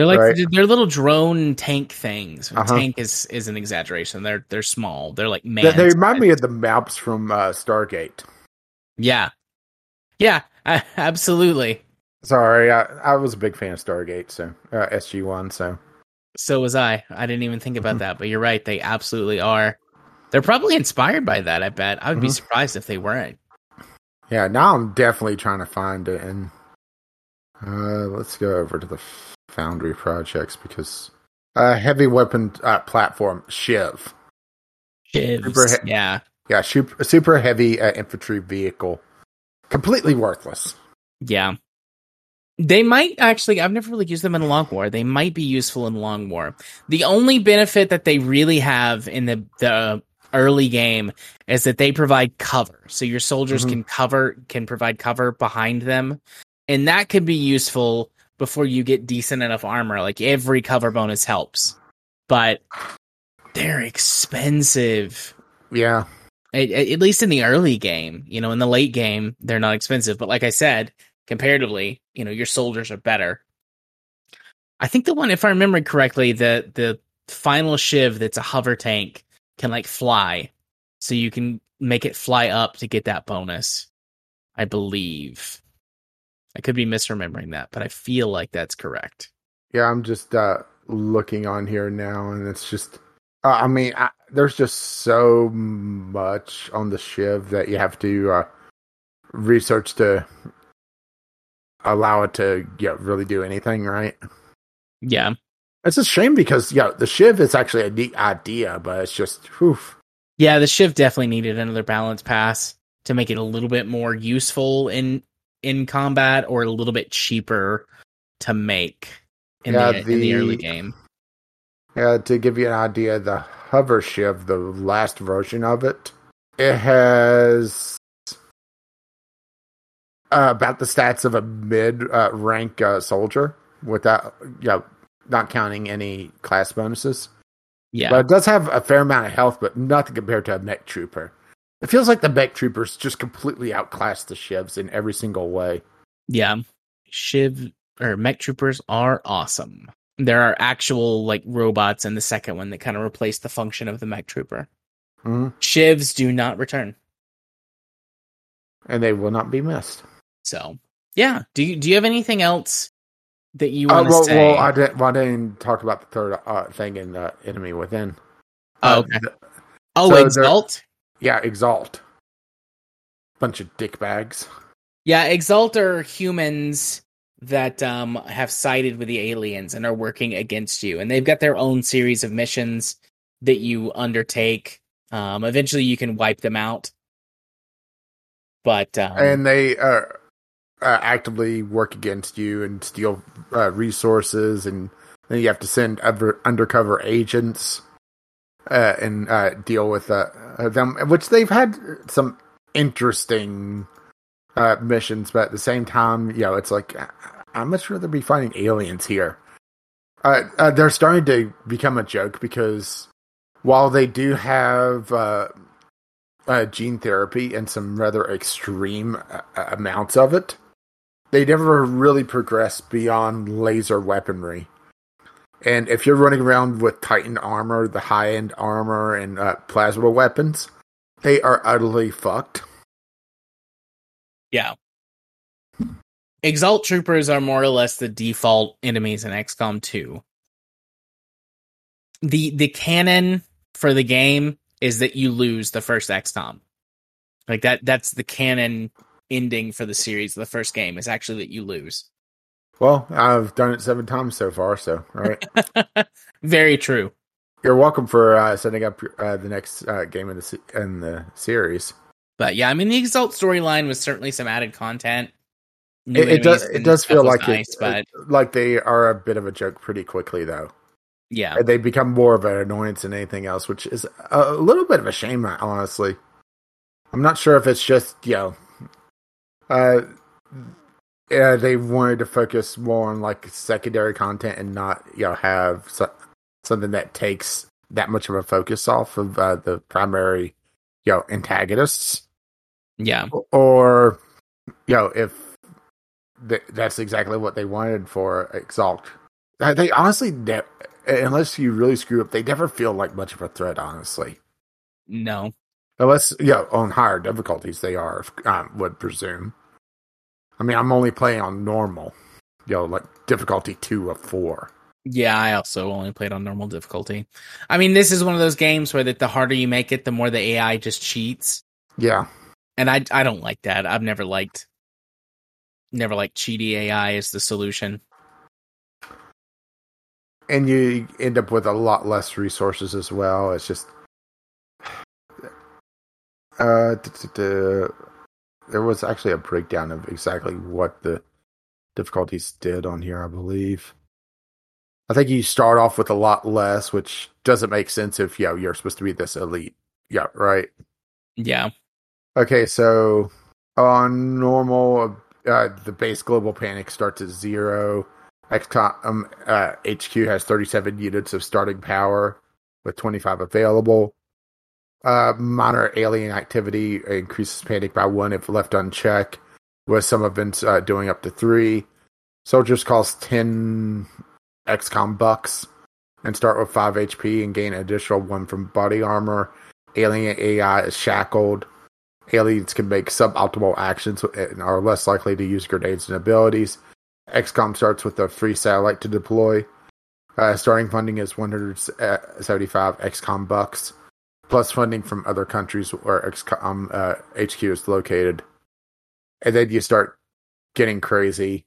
They're like Right. they're little drone tank things. Uh-huh. Tank is is an exaggeration. They're they're small. They're like man. they, they remind me of the MALPs from uh, Stargate. Yeah. Yeah, absolutely. Sorry, I, I was a big fan of Stargate, so uh, SG One. So So was I. I didn't even think about Mhm. that, but you're right. They absolutely are. They're probably inspired by that. I bet. I would be Mhm. surprised if they weren't. yeah, now I'm definitely trying to find it, and uh, let's go over to the Foundry projects because uh, heavy weapon uh, platform Shiv, Shivs. Super he- yeah. yeah, super, super heavy uh, infantry vehicle, completely worthless. Yeah. They might actually, I've never really used them in Long War. They might be useful in Long War. The only benefit that they really have in the, the early game is that they provide cover. So your soldiers Mhm. can cover, can provide cover behind them. And that could be useful before you get decent enough armor. Like every cover bonus helps. But they're expensive. Yeah, At, at least in the early game, you know, in the late game, they're not expensive. But like I said, comparatively, you know, your soldiers are better. I think the one, if I remember correctly, the the final shiv that's a hover tank can like fly, so you can make it fly up to get that bonus. I believe. I could be misremembering that, but I feel like that's correct. yeah. I'm just uh, looking on here now, and it's just. Uh, I mean, I, there's just so much on the Shiv that you have to uh, research to allow it to yeah, really do anything, right? Yeah. It's a shame because yeah, the Shiv is actually a neat idea, but it's just whew. Yeah, the shiv definitely needed another balance pass to make it a little bit more useful in in combat or a little bit cheaper to make in, Yeah, the, in the early game. Yeah, to give you an idea, the hover shiv, the last version of it, it has uh, about the stats of a mid uh, rank uh, soldier without, you know, not counting any class bonuses. Yeah. But it does have a fair amount of health, but nothing compared to a mech trooper. It feels like the mech troopers just completely outclass the shivs in every single way. Yeah. Shiv or mech troopers are awesome. There are actual like robots in the second one that kind of replace the function of the mech trooper. Mhm. Shivs do not return. And they will not be missed. So, yeah. Do you do you have anything else that you Uh, want to well, say? well, I didn't, well, I didn't talk about the third uh, thing in uh, Enemy Within. Oh, Uh, okay. th- oh, so Exalt? Yeah, Exalt. Bunch of dickbags. Yeah, Exalt are humans that um have sided with the aliens and are working against you, and they've got their own series of missions that you undertake. Um, eventually, you can wipe them out, but um, and they uh, uh, actively work against you and steal uh, resources, and then you have to send under, undercover agents uh, and uh, deal with uh, them, which they've had some interesting uh, missions, but at the same time, you know, it's like I- I'd much rather be fighting aliens here. Uh, uh, they're starting to become a joke because while they do have uh, uh, gene therapy and some rather extreme uh, amounts of it, they never really progress beyond laser weaponry. And if you're running around with Titan armor, the high end armor, and uh, plasma weapons, they are utterly fucked. yeah. Exalt troopers are more or less the default enemies in XCOM 2. The the canon for the game is that you lose the first XCOM. Like that that's the canon ending for the series, the first game, is actually that you lose. Well, I've done it seven times so far, so all right. Very true. You're welcome for uh, setting up uh, the next uh, game in the se- in the series. But yeah, I mean, the Exalt storyline was certainly some added content. It, it does it does feel like nice, it, but like they are a bit of a joke pretty quickly though. yeah, And they become more of an annoyance than anything else, which is a little bit of a shame, honestly. I'm not sure if it's just you know, uh, yeah, they wanted to focus more on like secondary content and not you know have so- something that takes that much of a focus off of uh, the primary you know antagonists, yeah, or you know if th- that's exactly what they wanted for Exalt. They honestly, ne- unless you really screw up, they never feel like much of a threat. Honestly, no, unless you know on higher difficulties they are, um, would presume. I mean, I'm only playing on normal, you know, like difficulty two of four. yeah. I also only played on normal difficulty. I mean, this is one of those games where that the harder you make it, the more the AI just cheats, Yeah, and I I don't like that. I've never liked, never liked cheaty AI as the solution. and you end up with a lot less resources as well. It's just, uh, there was actually a breakdown of exactly what the difficulties did on here. I believe. I think you start off with a lot less, which doesn't make sense if you know, you're supposed to be this elite. Yeah, right. Yeah, Okay, so on normal, uh, the base global panic starts at zero. XCOM um, uh, HQ has 37 units of starting power with 25 available. Uh, minor alien activity increases panic by one if left unchecked, with some events uh, doing up to three. Soldiers cost 10 XCOM bucks and start with 5 HP and gain an additional one from body armor. Alien AI is shackled. Aliens can make suboptimal actions and are less likely to use grenades and abilities. XCOM starts with a free satellite to deploy. Uh, starting funding is 175 XCOM bucks, plus funding from other countries where XCOM uh, HQ is located. And then you start getting crazy,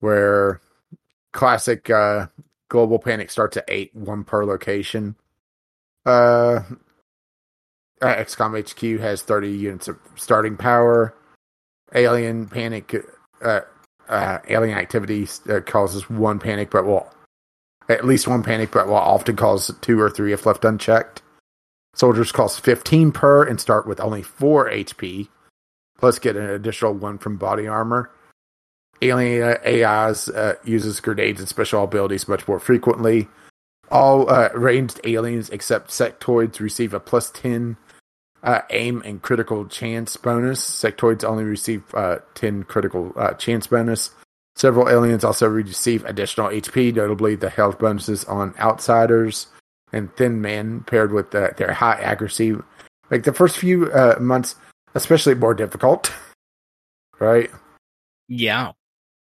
where classic uh, global panic starts at eight, one per location. Uh, uh, XCOM HQ has 30 units of starting power. Alien Panic, uh, uh, Alien Activity uh, causes one panic, but will at least one panic, but will often cause two or three if left unchecked. Soldiers cost 15 per and start with only 4 HP, plus get an additional one from body armor. Alien AIs uh, uses grenades and special abilities much more frequently. All uh, ranged aliens except sectoids receive a plus 10 uh, aim and critical chance bonus. Sectoids only receive uh, 10 critical uh, chance bonus. Several aliens also receive additional HP, notably the health bonuses on outsiders and thin men paired with uh, their high accuracy. Like the first few uh, months, especially more difficult, right? yeah,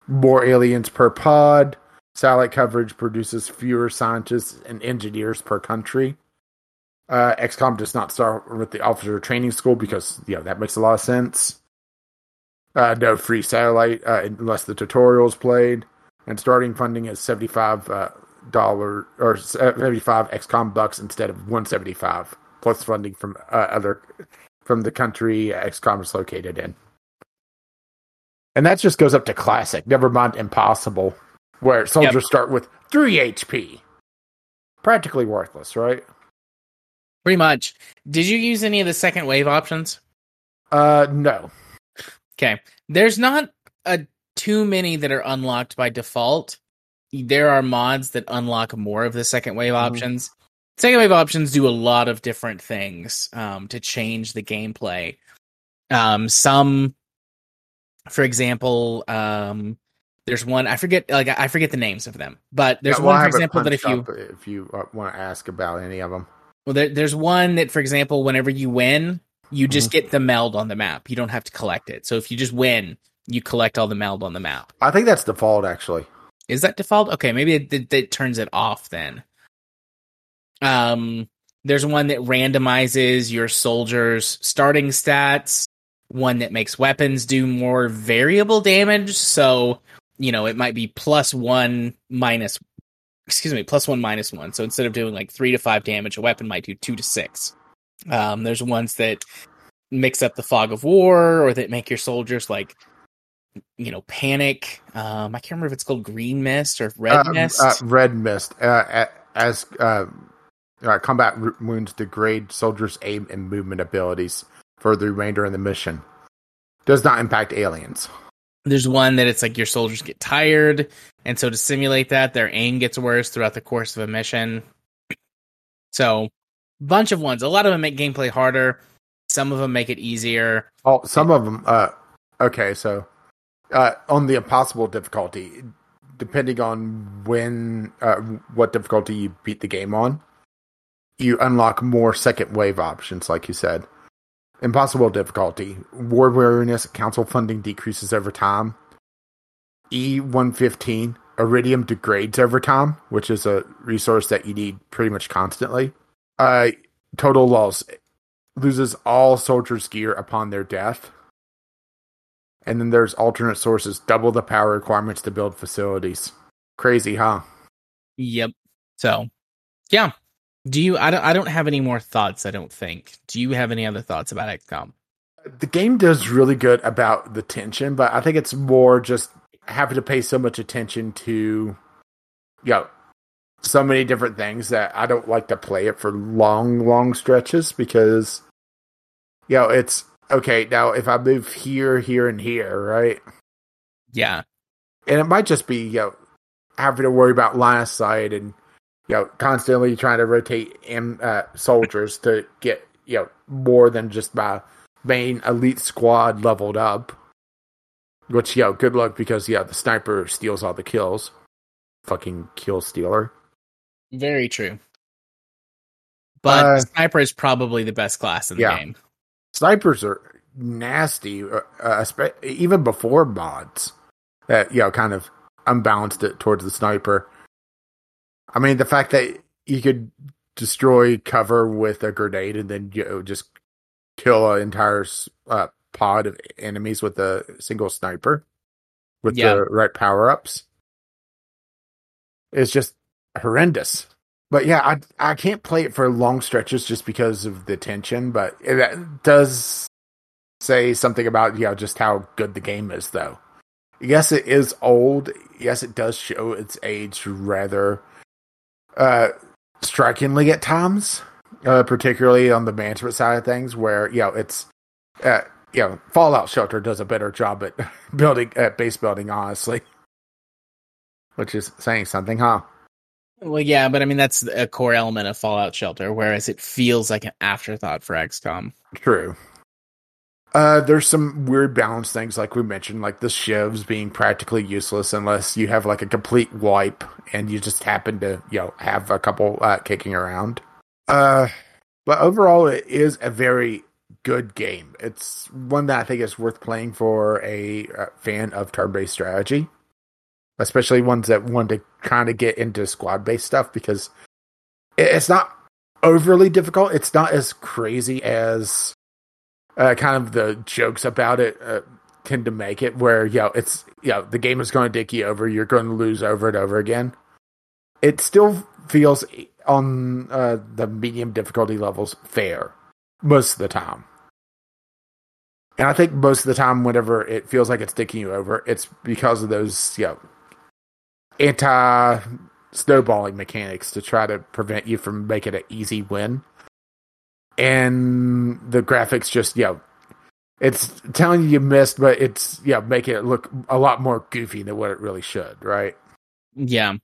More aliens per pod. Satellite coverage produces fewer scientists and engineers per country. Uh, XCOM does not start with the officer training school because you know that makes a lot of sense. Uh, no free satellite uh, unless the tutorial is played, and starting funding is seventy five uh, dollar or seventy five XCOM bucks instead of one seventy five plus funding from uh, other from the country XCOM is located in. And that just goes up to classic. Never mind impossible, where soldiers start with three HP. Practically worthless, right? pretty much. Did you use any of the second wave options? Uh, no. Okay. There's not a too many that are unlocked by default. There are mods that unlock more of the second wave Mhm. options. Second wave options do a lot of different things um, to change the gameplay. Um, some, for example, um, there's one I forget like I forget the names of them, but there's Yeah, well, one for example that if you if you uh, want to ask about any of them. well, there, there's one that, for example, whenever you win, you just Mm-hmm. get the meld on the map. You don't have to collect it. So if you just win, you collect all the meld on the map. I think that's default, actually. Is that default? Okay, maybe it, it, it turns it off then. Um, there's one that randomizes your soldiers' starting stats one that makes weapons do more variable damage. So, you know, it might be plus one minus, excuse me, plus one minus one. So instead of doing like three to five damage, a weapon might do two to six. Um, there's ones that mix up the fog of war or that make your soldiers like you know panic um i can't remember if it's called green mist or red Uh, mist uh, red mist. Uh, as uh, uh, combat wounds degrade soldiers' aim and movement abilities for the remainder of the mission. Does not impact aliens. there's one that it's like your soldiers get tired and so to simulate that their aim gets worse throughout the course of a mission so bunch of ones a lot of them make gameplay harder some of them make it easier Oh, some of them. Uh, okay, so uh, on the impossible difficulty, depending on when, uh, what difficulty you beat the game on, you unlock more second wave options, like you said. Impossible difficulty, war weariness, council funding decreases over time. E115, elerium degrades over time, which is a resource that you need pretty much constantly. Uh, total loss loses all soldiers' gear upon their death. And then there's alternate sources, double the power requirements to build facilities. Crazy, huh? yep so yeah do you i don't i don't have any more thoughts i don't think do you have any other thoughts about xcom The game does really good about the tension, but I think it's more just having to pay so much attention to, you know, so many different things that I don't like to play it for long, long stretches because, you know, it's okay. Now, if I move here, here, and here, right? yeah and it might just be you know having to worry about line of sight and you know constantly trying to rotate in, uh, soldiers to get you know more than just my main elite squad leveled up. Which you know, good luck because yeah, the sniper steals all the kills. Fucking kill stealer. very true but Uh, sniper is probably the best class in the yeah. game Snipers are nasty, uh, uh, even before mods that you know kind of unbalanced it towards the sniper. I mean, the fact that you could destroy cover with a grenade and then you know, just kill an entire uh, pod of enemies with a single sniper with Yeah. the right power ups is just horrendous. But yeah, I I can't play it for long stretches just because of the tension. But it does say something about you know just how good the game is, though. Yes, it is old. Yes, it does show its age rather uh, strikingly at times, uh, particularly on the management side of things, where you know it's uh, you know Fallout Shelter does a better job at building at base building, honestly, which is saying something, huh? Well, yeah, but I mean that's a core element of Fallout Shelter, whereas it feels like an afterthought for XCOM. True. Uh, there's some weird balance things, like we mentioned, like the shivs being practically useless unless you have like a complete wipe and you just happen to, you know, have a couple uh, kicking around. Uh, but overall, it is a very good game. It's one that I think is worth playing for a uh, fan of turn-based strategy, especially ones that want to kind of get into squad-based stuff because it's not overly difficult. It's not as crazy as uh, kind of the jokes about it uh, tend to make it, where you know it's you know the game is going to dick you over. You're going to lose over and over again. It still feels on uh, the medium difficulty levels fair most of the time. And I think most of the time, whenever it feels like it's dicking you over, it's because of those, you know, anti snowballing mechanics to try to prevent you from making an easy win. And the graphics just, you know, it's telling you you missed, but it's, yeah, making it look a lot more goofy than what it really should, right? Yeah,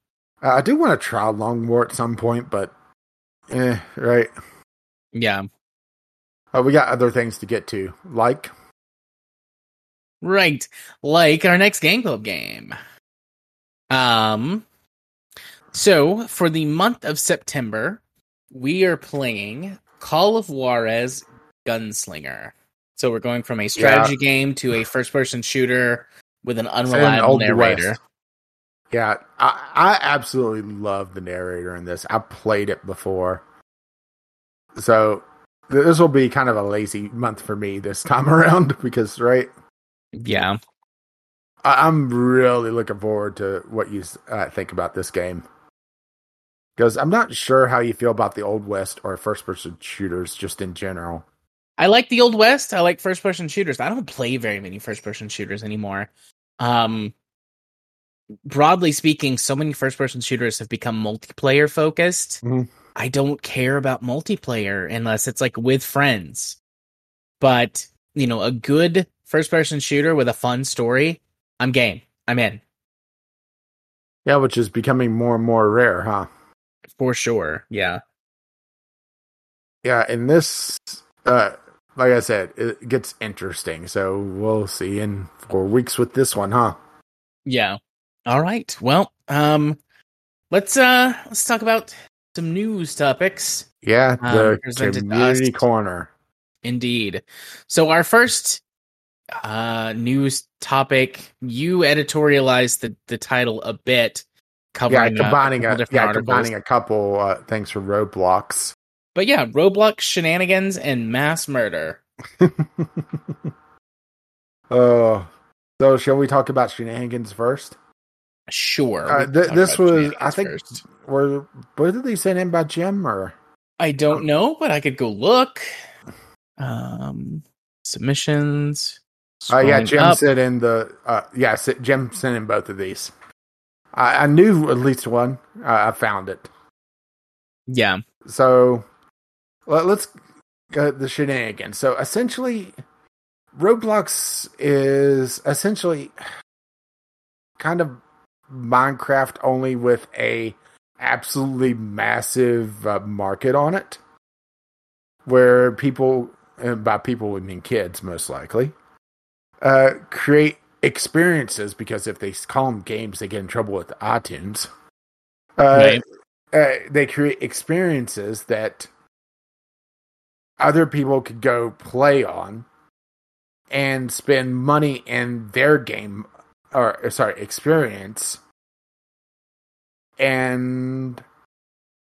Uh, I do want to try Long War at some point, but, eh, right. yeah, Uh, we got other things to get to, like, right. Like our next Game Club game. Um, so for the month of September, we are playing Call of Juarez Gunslinger. So we're going from a strategy game to a first-person shooter with an unreliable narrator. West. Yeah, I, I absolutely love the narrator in this. I played it before, so this will be kind of a lazy month for me this time around because right, Yeah. I'm really looking forward to what you uh, think about this game. Because I'm not sure how you feel about the Old West or first person shooters just in general. I like the old west. I like first person shooters. I don't play very many first person shooters anymore. Um broadly speaking, so many first person shooters have become multiplayer focused. Mhm. I don't care about multiplayer unless it's like with friends. But, you know, a good first person shooter with a fun story, I'm game. I'm in. Yeah, which is becoming more and more rare, huh? For sure. Yeah. Yeah, and this, uh, like I said, it gets interesting. So we'll see in four weeks with this one, huh? Yeah. All right. Well, um let's uh let's talk about some news topics. Yeah, Um, the to community corner. Indeed. So our first uh news topic, you editorialized the, the title a bit Yeah, covering uh, combining couple a, different yeah articles. combining a couple uh, things from Roblox. But yeah, Roblox shenanigans and mass murder. Uh, so shall we talk about shenanigans first? Sure. Uh, th- this was, I think, first. were were they sent in by Jim or? I don't know, but I could go look. Um submissions. Uh, yeah, Jim up. sent in the. Uh, yeah, Jim sent in both of these. I, I knew at least one. Uh, I found it. Yeah. So let, let's go the shenanigans. So essentially, Roblox is essentially kind of Minecraft only with a absolutely massive uh, market on it, where people, and by people we mean kids most likely, uh, create experiences because if they call them games, they get in trouble with iTunes. Uh, Right. uh, they create experiences that other people could go play on and spend money in their game or uh, sorry experience and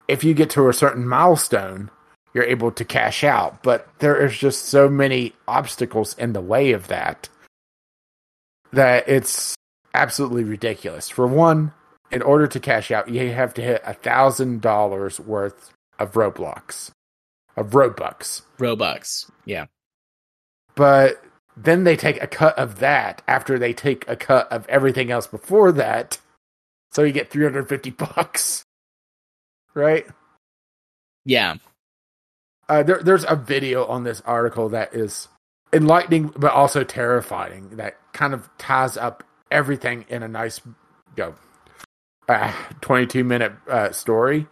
if you get to a certain milestone you're able to cash out but there is just so many obstacles in the way of that that it's absolutely ridiculous for one in order to cash out, you have to hit a thousand dollars worth of Roblox, of Robux. Robux. Yeah. But then they take a cut of that after they take a cut of everything else before that, so you get three hundred fifty bucks, right? Yeah. Uh, there, there's a video on this article that is enlightening but also terrifying. That kind of ties up everything in a nice, know, uh, 22 minute uh, story.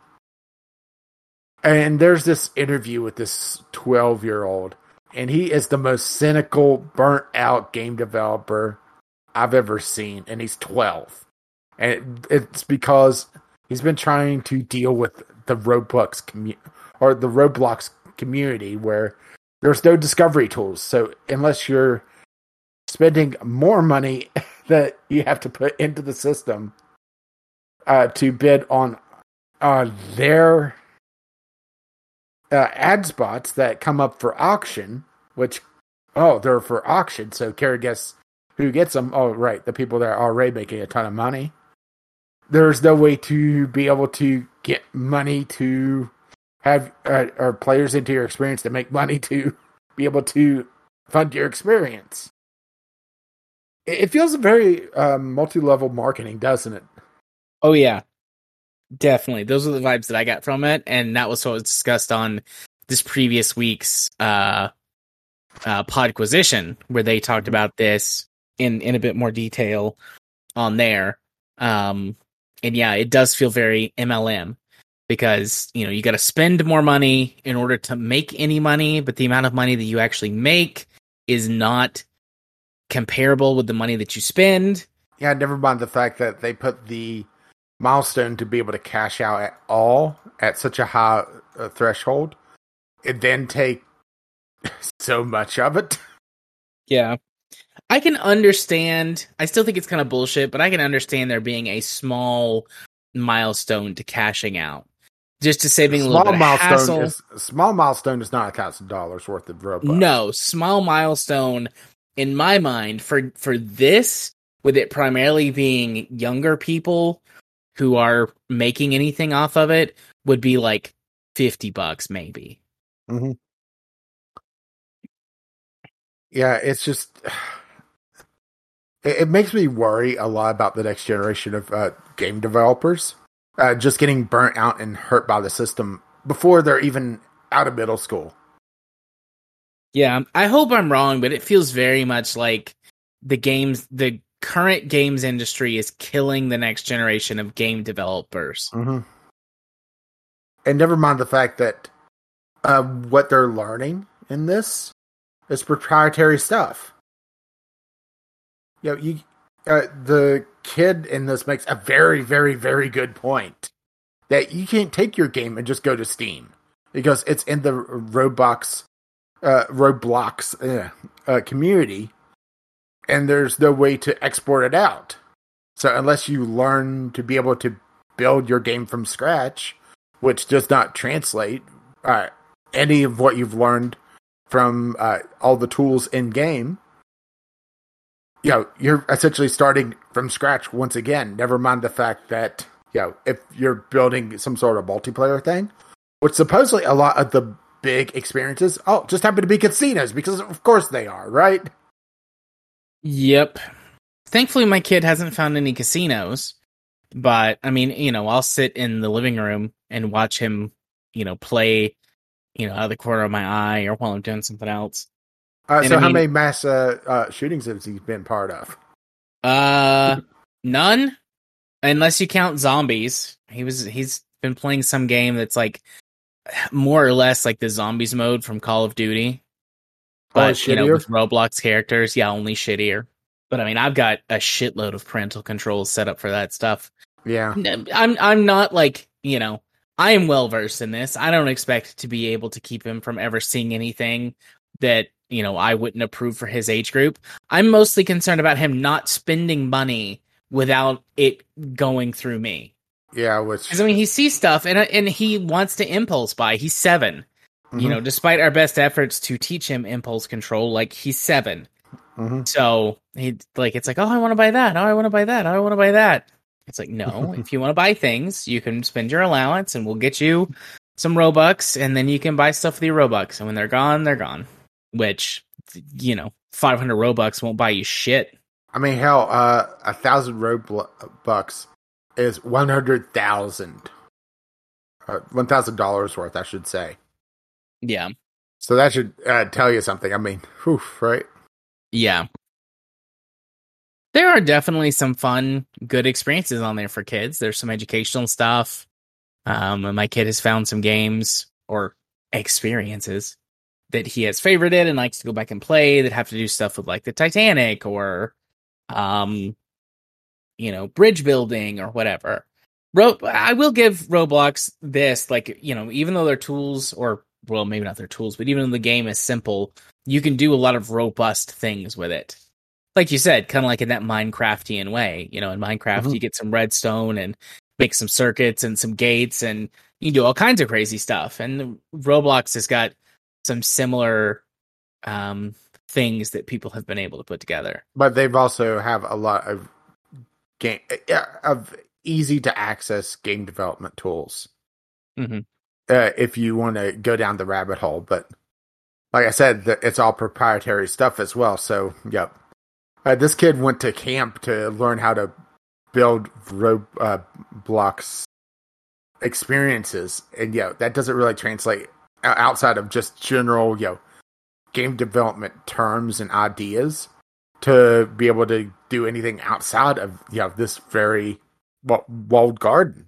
And there's this interview with this 12 year old, and he is the most cynical, burnt out game developer I've ever seen, and he's 12. And it, it's because he's been trying to deal with the Roblox commu- or the Roblox community where there's no discovery tools. So unless you're spending more money that you have to put into the system uh, to bid on uh, their uh, ad spots that come up for auction, which oh they're for auction. So care guess who gets them? Oh right, the people that are already making a ton of money. There's no way to be able to get money to have uh, or players into your experience to make money to be able to fund your experience. It, it feels very um, multi-level marketing, doesn't it? Oh yeah. Definitely. Those are the vibes that I got from it, and that was what was discussed on this previous week's uh uh podquisition where they talked about this in in a bit more detail on there. Um and yeah, it does feel very MLM because, you know, you got to spend more money in order to make any money, but the amount of money that you actually make is not comparable with the money that you spend. Yeah, never mind the fact that they put the milestone to be able to cash out at all at such a high uh, threshold, and then take so much of it. Yeah. I can understand. I still think it's kind of bullshit, but I can understand there being a small milestone to cashing out. Just to saving a little bit of milestone hassle. is small milestone is not a thousand dollars worth of Robux. No, small milestone in my mind for for this, with it primarily being younger people who are making anything off of it, would be like fifty bucks maybe. Yeah, it's just it, it makes me worry a lot about the next generation of uh, game developers uh, just getting burnt out and hurt by the system before they're even out of middle school. Yeah, I hope I'm wrong, but it feels very much like the games, the current games industry is killing the next generation of game developers. Mm-hmm. And never mind the fact that uh, what they're learning in this is proprietary stuff. You know, you uh, the kid in this makes a very, very, very good point that you can't take your game and just go to Steam because it's in the Roblox, uh, Roblox uh, uh, community, and there's no way to export it out. So unless you learn to be able to build your game from scratch, which does not translate uh, any of what you've learned from uh, all the tools in game, you know, you're essentially starting from scratch once again. Never mind the fact that, you know, if you're building some sort of multiplayer thing, which supposedly a lot of the big experiences, oh, just happen to be casinos because of course they are, right? Yep. Thankfully, my kid hasn't found any casinos, but I mean, you know, I'll sit in the living room and watch him, you know, play, you know, out of the corner of my eye or while I'm doing something else. Uh, so, I how mean- many mass uh, uh, shootings has he been part of? Uh, none, unless you count zombies. He was he's been playing some game that's like more or less like the zombies mode from Call of Duty, Only but you know, with Roblox characters, yeah, only shittier. But I mean, I've got a shitload of parental controls set up for that stuff. Yeah. I'm I'm not like you know I am well versed in this. I don't expect to be able to keep him from ever seeing anything that you know I wouldn't approve for his age group. I'm mostly concerned about him not spending money without it going through me. Yeah, which I mean, he sees stuff and and he wants to impulse buy. He's 7 You Mhm. know, despite our best efforts to teach him impulse control, like he's seven. Mhm. So he like it's like, oh, I want to buy that. Oh, I want to buy that. Oh, I want to buy that. It's like, no, if you want to buy things, you can spend your allowance and we'll get you some Robux and then you can buy stuff with your Robux. And when they're gone, they're gone. Which, you know, 500 Robux won't buy you shit. I mean, hell, uh, a thousand Robux is one hundred thousand, uh, one thousand dollars worth, I should say. Yeah. So that should uh, tell you something. I mean, whew, right? Yeah. There are definitely some fun, good experiences on there for kids. There's some educational stuff. Um, and my kid has found some games or experiences that he has favorited and likes to go back and play that have to do stuff with like the Titanic or, um, you know, bridge building or whatever. Ro- I will give Roblox this, like, you know, even though their tools or, well, maybe not their tools, but even though the game is simple, you can do a lot of robust things with it. Like you said, kind of like in that Minecraftian way. You know, in Minecraft, Mhm. you get some redstone and make some circuits and some gates, and you can do all kinds of crazy stuff. And Roblox has got some similar um, things that people have been able to put together. But they've also have a lot of game of easy to access game development tools. Mhm. Uh, if you want to go down the rabbit hole, but like I said, it's all proprietary stuff as well. So, yep. Uh, this kid went to camp to learn how to build Roblox uh, experiences, and yeah, that doesn't really translate outside of just general, you know, game development terms and ideas to be able to do anything outside of you know this very wa- walled garden.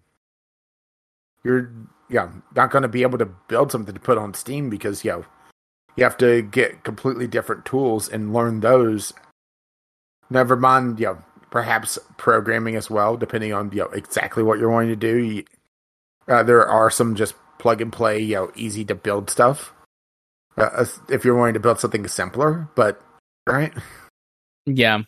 You're yeah not going to be able to build something to put on Steam because you know you have to get completely different tools and learn those. Never mind, you know, perhaps programming as well, depending on you know exactly what you're wanting to do. You, uh, there are some just plug and play, you know, easy to build stuff. Uh, if you're wanting to build something simpler, but right. Yeah.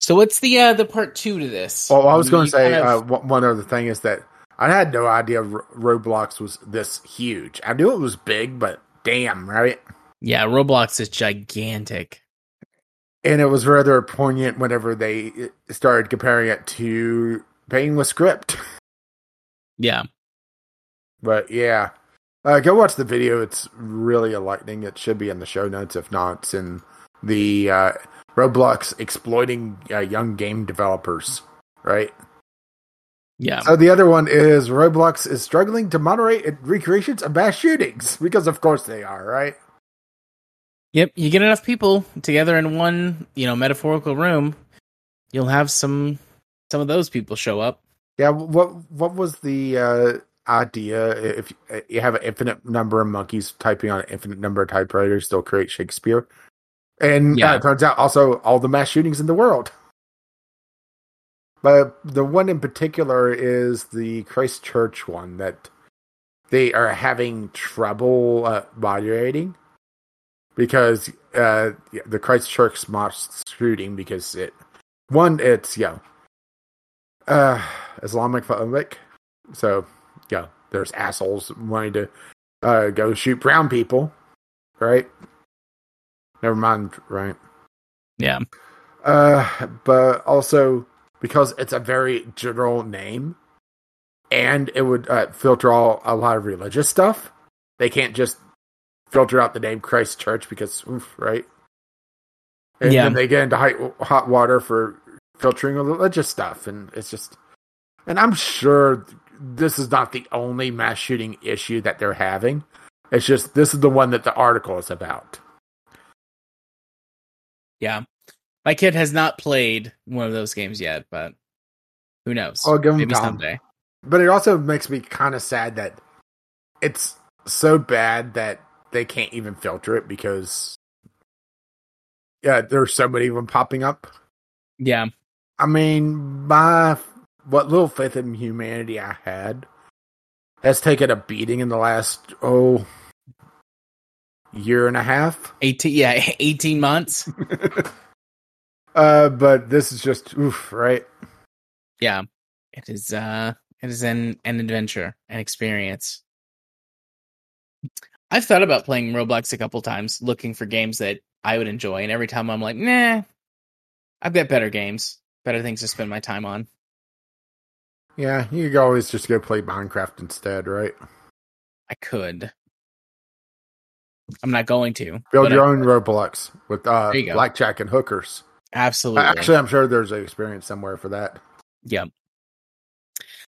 So what's the uh, the part two to this? Well, I was going to say kind uh, of- one one other thing is that I had no idea Ro- Roblox was this huge. I knew it was big, but damn, right? Yeah, Roblox is gigantic. And it was rather poignant whenever they started comparing it to paying with script. Yeah. But yeah, uh, go watch the video. It's really enlightening. It should be in the show notes. If not, it's in the uh, Roblox exploiting uh, young game developers, right? Yeah. So the other one is Roblox is struggling to moderate recreations of mass shootings because, of course, they are, right? Yep, you get enough people together in one, you know, metaphorical room, you'll have some some of those people show up. Yeah. What What was the uh, idea? If you have an infinite number of monkeys typing on an infinite number of typewriters, they'll create Shakespeare. And Yeah. uh, it turns out also all the mass shootings in the world. But the one in particular is the Christchurch one that they are having trouble uh, moderating because uh, the Christchurch mass shooting because it one it's you know uh, Islamic phobic, so yeah, there's assholes wanting to uh, go shoot brown people, right? Never mind, right? Yeah. Uh, but also because it's a very general name, and it would uh, filter all a lot of religious stuff. They can't just filter out the name Christ Church because, oof, right? And Yeah. then they get into hot, hot water for filtering religious stuff, and it's just. And I'm sure this is not the only mass shooting issue that they're having. It's just this is the one that the article is about. Yeah. My kid has not played one of those games yet, but who knows? I'll give him Maybe time. someday. But it also makes me kind of sad that it's so bad that they can't even filter it because yeah, there's so many of them popping up. Yeah. I mean, my what little faith in humanity I had has taken a beating in the last oh year and a half. 18 yeah, 18 months. Uh, but this is just oof, right? Yeah. It is uh it is an an adventure, an experience. I've thought about playing Roblox a couple times, looking for games that I would enjoy, and every time I'm like, nah, I've got better games, better things to spend my time on. Yeah, you could always just go play Minecraft instead, right? I could. I'm not going to. Build your I- own Roblox with uh, blackjack and hookers. Absolutely. Actually, I'm sure there's an experience somewhere for that. Yep.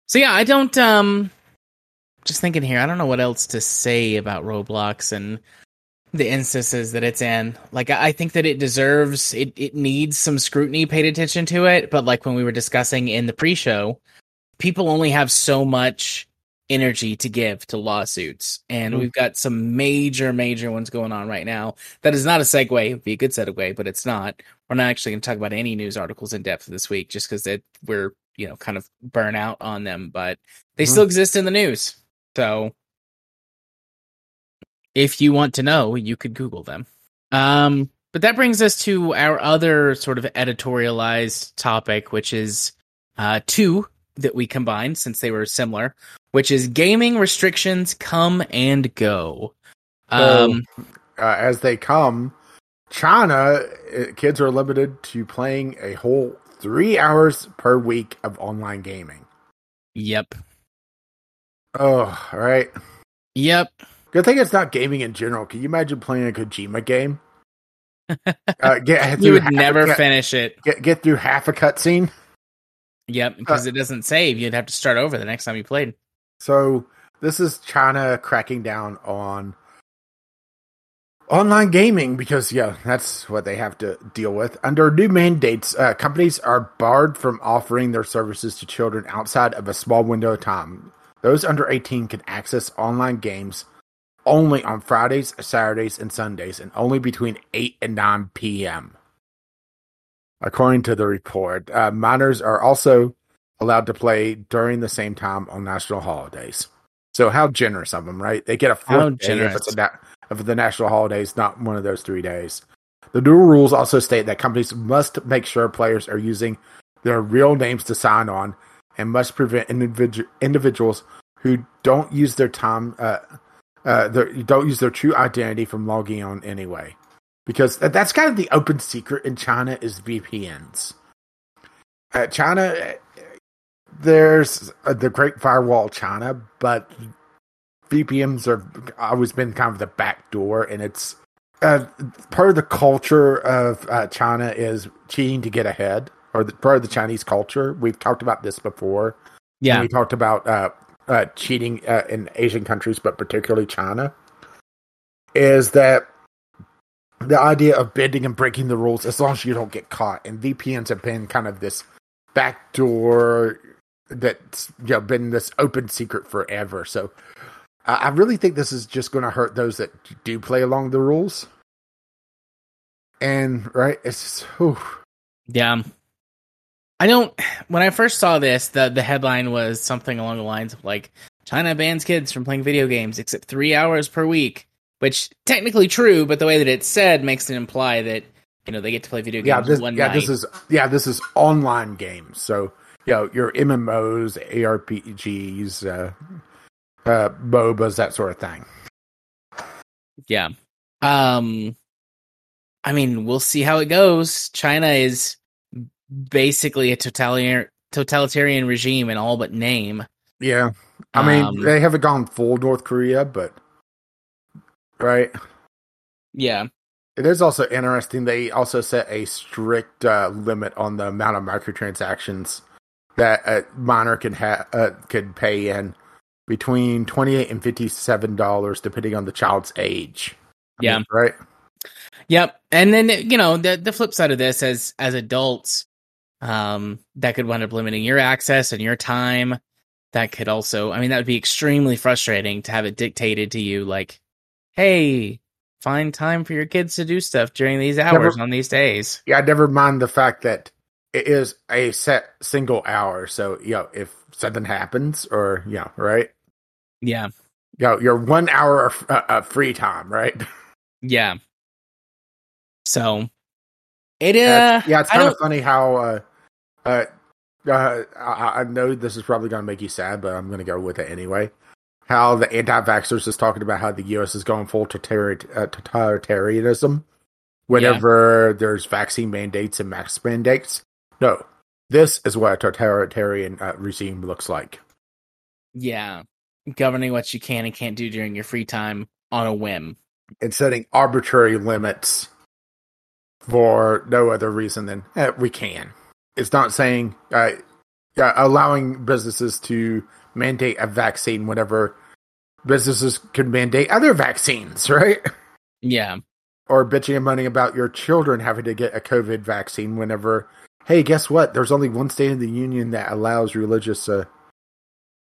So yeah, I don't um just thinking here, I don't know what else to say about Roblox and the instances that it's in. Like I I think that it deserves it it needs some scrutiny paid attention to it, but like when we were discussing in the pre-show, people only have so much energy to give to lawsuits. And Mhm. we've got some major major ones going on right now. That is not a segue, it'd be a good segue, but it's not. We're not actually going to talk about any news articles in depth this week just it we're, you know, kind of burn out on them, but they Mhm. still exist in the news. So if you want to know, you could Google them. Um, but that brings us to our other sort of editorialized topic, which is uh, two that we combined since they were similar, which is gaming restrictions come and go. So- Um, Uh, as they come, China uh, kids are limited to playing a whole three hours per week of online gaming. yep, Oh, all right. yep. Good thing it's not gaming in general. Can you imagine playing a Kojima game? Uh, get You would never finish it. get get through half a cutscene. Yep, because it doesn't save. You'd have to start over the next time you played. So this is China cracking down on online gaming because yeah, that's what they have to deal with. Under new mandates, uh, companies are barred from offering their services to children outside of a small window of time. Those under 18 can access online games only on Fridays, Saturdays, and Sundays, and only between 8 and 9 p.m. According to the report, uh, minors are also allowed to play during the same time on national holidays. So how generous of them, right? They get a How day if generous. a na- if the national holidays, not one of those three days. The new rules also state that companies must make sure players are using their real names to sign on, and must prevent individu- individuals who don't use their time, uh, uh, their, don't use their true identity from logging on anyway. Because that's kind of the open secret in China is VPNs. Uh, China, there's uh, the Great Firewall China, but VPNs have always been kind of the back door, and it's uh, part of the culture of uh, China is cheating to get ahead, or the, part of the Chinese culture. We've talked about this before. Yeah, we talked about uh, uh cheating uh, in Asian countries, but particularly China. Is that the idea of bending and breaking the rules as long as you don't get caught? And VPNs have been kind of this backdoor that's you know, been this open secret forever. So I really think this is just going to hurt those that do play along the rules. And right, it's just, whew. yeah. I don't. When I first saw this, the the headline was something along the lines of like China bans kids from playing video games except three hours per week, which technically true, but the way that it's said makes it imply that you know they get to play video games. Yeah, this, one yeah, night. this is yeah, this is online games. So you know your MMOs, ARPGs, uh, uh, MOBAs, that sort of thing. Yeah. Um, I mean, we'll see how it goes. China is basically a totalitarian totalitarian regime in all but name. Yeah, I mean Um, they haven't gone full North Korea, but right. Yeah. It is also interesting. They also set a strict uh, limit on the amount of microtransactions that a minor can ha- uh, could pay in between twenty eight and fifty seven dollars, depending on the child's age. I Yeah. mean, right. Yep. And then you know the the flip side of this, as as adults, um, that could wind up limiting your access and your time. That could also, I mean, that would be extremely frustrating to have it dictated to you, like, hey, find time for your kids to do stuff during these hours on these days. Yeah, never mind the fact that it is a set single hour. So you know, if something happens, or you know, right, Yeah. you know, your one hour of uh, uh, free time, right? Yeah. So it uh Yeah, it's, yeah, it's kind of funny how uh, uh, uh, I, I know this is probably going to make you sad, but I'm going to go with it anyway. How the anti-vaxxers is talking about how the U.S. is going full uh, totalitarianism whenever there's vaccine mandates and mask mandates. No, this is what a totalitarian uh, regime looks like. yeah, governing what you can and can't do during your free time on a whim. and setting arbitrary limits for no other reason than eh, we can. It's not saying uh, yeah, allowing businesses to mandate a vaccine whenever businesses could mandate other vaccines, right? Yeah. Or bitching and moaning about your children having to get a COVID vaccine whenever, hey, guess what? There's only one state in the union that allows religious, uh,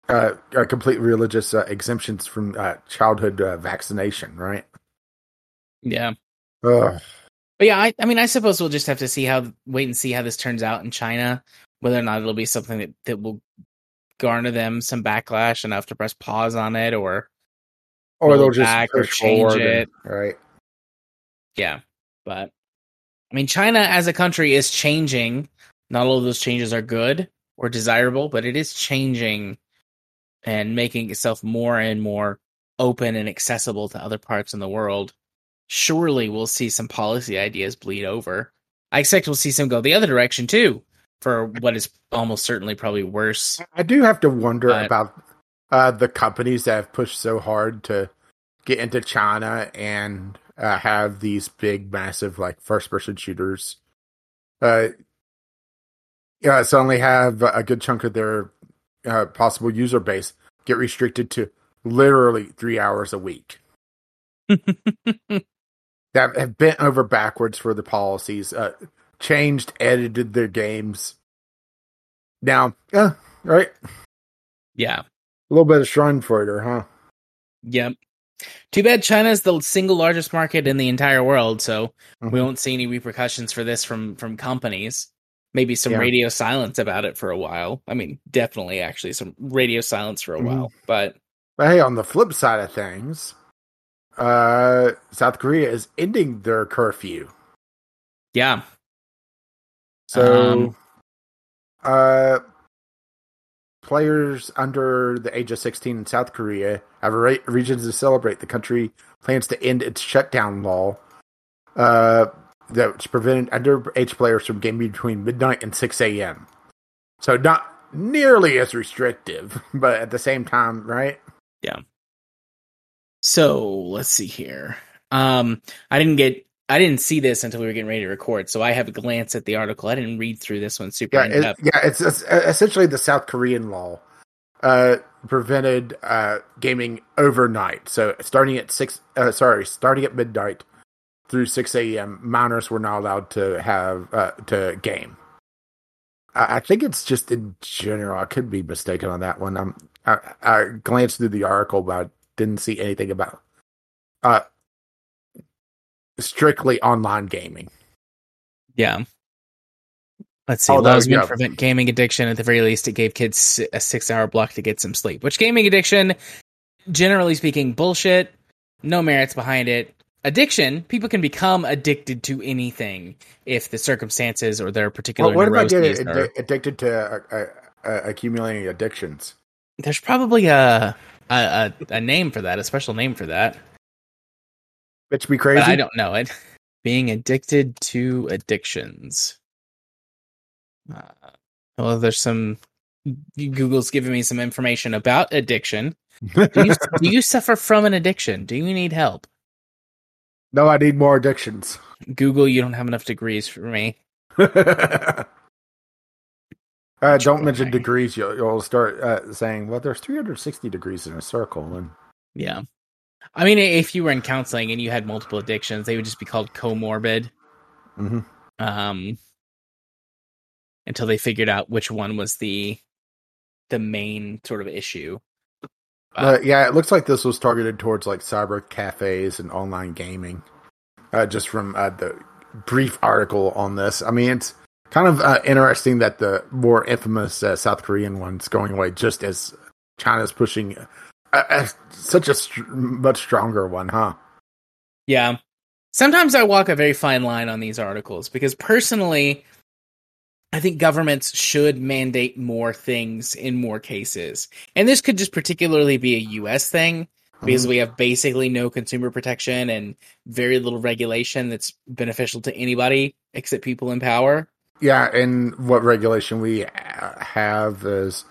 uh, uh complete religious uh, exemptions from uh, childhood uh, vaccination, right? Yeah. Ugh. But yeah, I, I mean, I suppose we'll just have to see how wait and see how this turns out in China, whether or not it'll be something that, that will garner them some backlash enough to press pause on it, or or they'll just back or change it. and- right? yeah. But I mean, China as a country is changing. Not all of those changes are good or desirable, but it is changing and making itself more and more open and accessible to other parts in the world. Surely we'll see some policy ideas bleed over. I expect we'll see some go the other direction too, for what is almost certainly probably worse. I do have to wonder about uh, the companies that have pushed so hard to get into China and uh, have these big, massive, like first-person shooters. Uh, yeah, suddenly have a good chunk of their uh, possible user base get restricted to literally three hours a week. that have bent over backwards for the policies, uh, changed, edited their games. Now, yeah, right, yeah. a little bit of Schadenfreude, huh? Yep. Too bad China's the single largest market in the entire world, so we Mhm. won't see any repercussions for this from from companies. Maybe some Yeah. radio silence about it for a while. I mean, definitely actually some radio silence for a Mhm. while. But But hey, on the flip side of things, uh, South Korea is ending their curfew. yeah. So, Um, uh, players under the age of 16 in South Korea have a re- reasons to celebrate. The country plans to end its shutdown law uh, that's prevented underage players from gaming between midnight and 6 a.m. So not nearly as restrictive, but at the same time, right? Yeah. So let's see here. Um, I didn't get, I didn't see this until we were getting ready to record, so I have a glance at the article. I didn't read through this one super Yeah, in it, depth. yeah, it's, it's essentially the South Korean law uh, prevented uh, gaming overnight. So starting at six, uh, sorry, starting at midnight through six a.m., minors were not allowed to have uh, to game. I, I think it's just in general. I could be mistaken on that one. I'm, I, I glanced through the article, but I didn't see anything about uh, strictly online gaming. Yeah. Let's see. Although, Laws meant yeah. to prevent gaming addiction. At the very least, it gave kids a six-hour block to get some sleep. Which gaming addiction, generally speaking, bullshit. No merits behind it. Addiction. People can become addicted to anything if the circumstances or their particular Well, what about getting are- addicted to uh, uh, uh, accumulating addictions? There's probably a, a a a name for that, a special name for that, Bitch, be crazy. I don't know it. Being addicted to addictions. Uh, well, there's some. Google's giving me some information about addiction. Do you, do you suffer from an addiction? Do you need help? no, I need more addictions. Google, you don't have enough degrees for me. uh, don't mention degrees. You'll, you'll start uh, saying, "Well, there's 360 degrees in a circle," and Yeah. I mean, if you were in counseling and you had multiple addictions, they would just be called comorbid. Mhm. Um, until they figured out which one was the the main sort of issue. Uh, yeah, it looks like this was targeted towards like cyber cafes and online gaming. Uh, just from uh, the brief article on this, I mean, it's kind of uh, interesting that the more infamous uh, South Korean one's going away, just as China's pushing uh, such a str- much stronger one, huh? Yeah. Sometimes I walk a very fine line on these articles because personally, I think governments should mandate more things in more cases. And this could just particularly be a US thing because we have basically no consumer protection and very little regulation that's beneficial to anybody except people in power. Yeah, and what regulation we uh, have has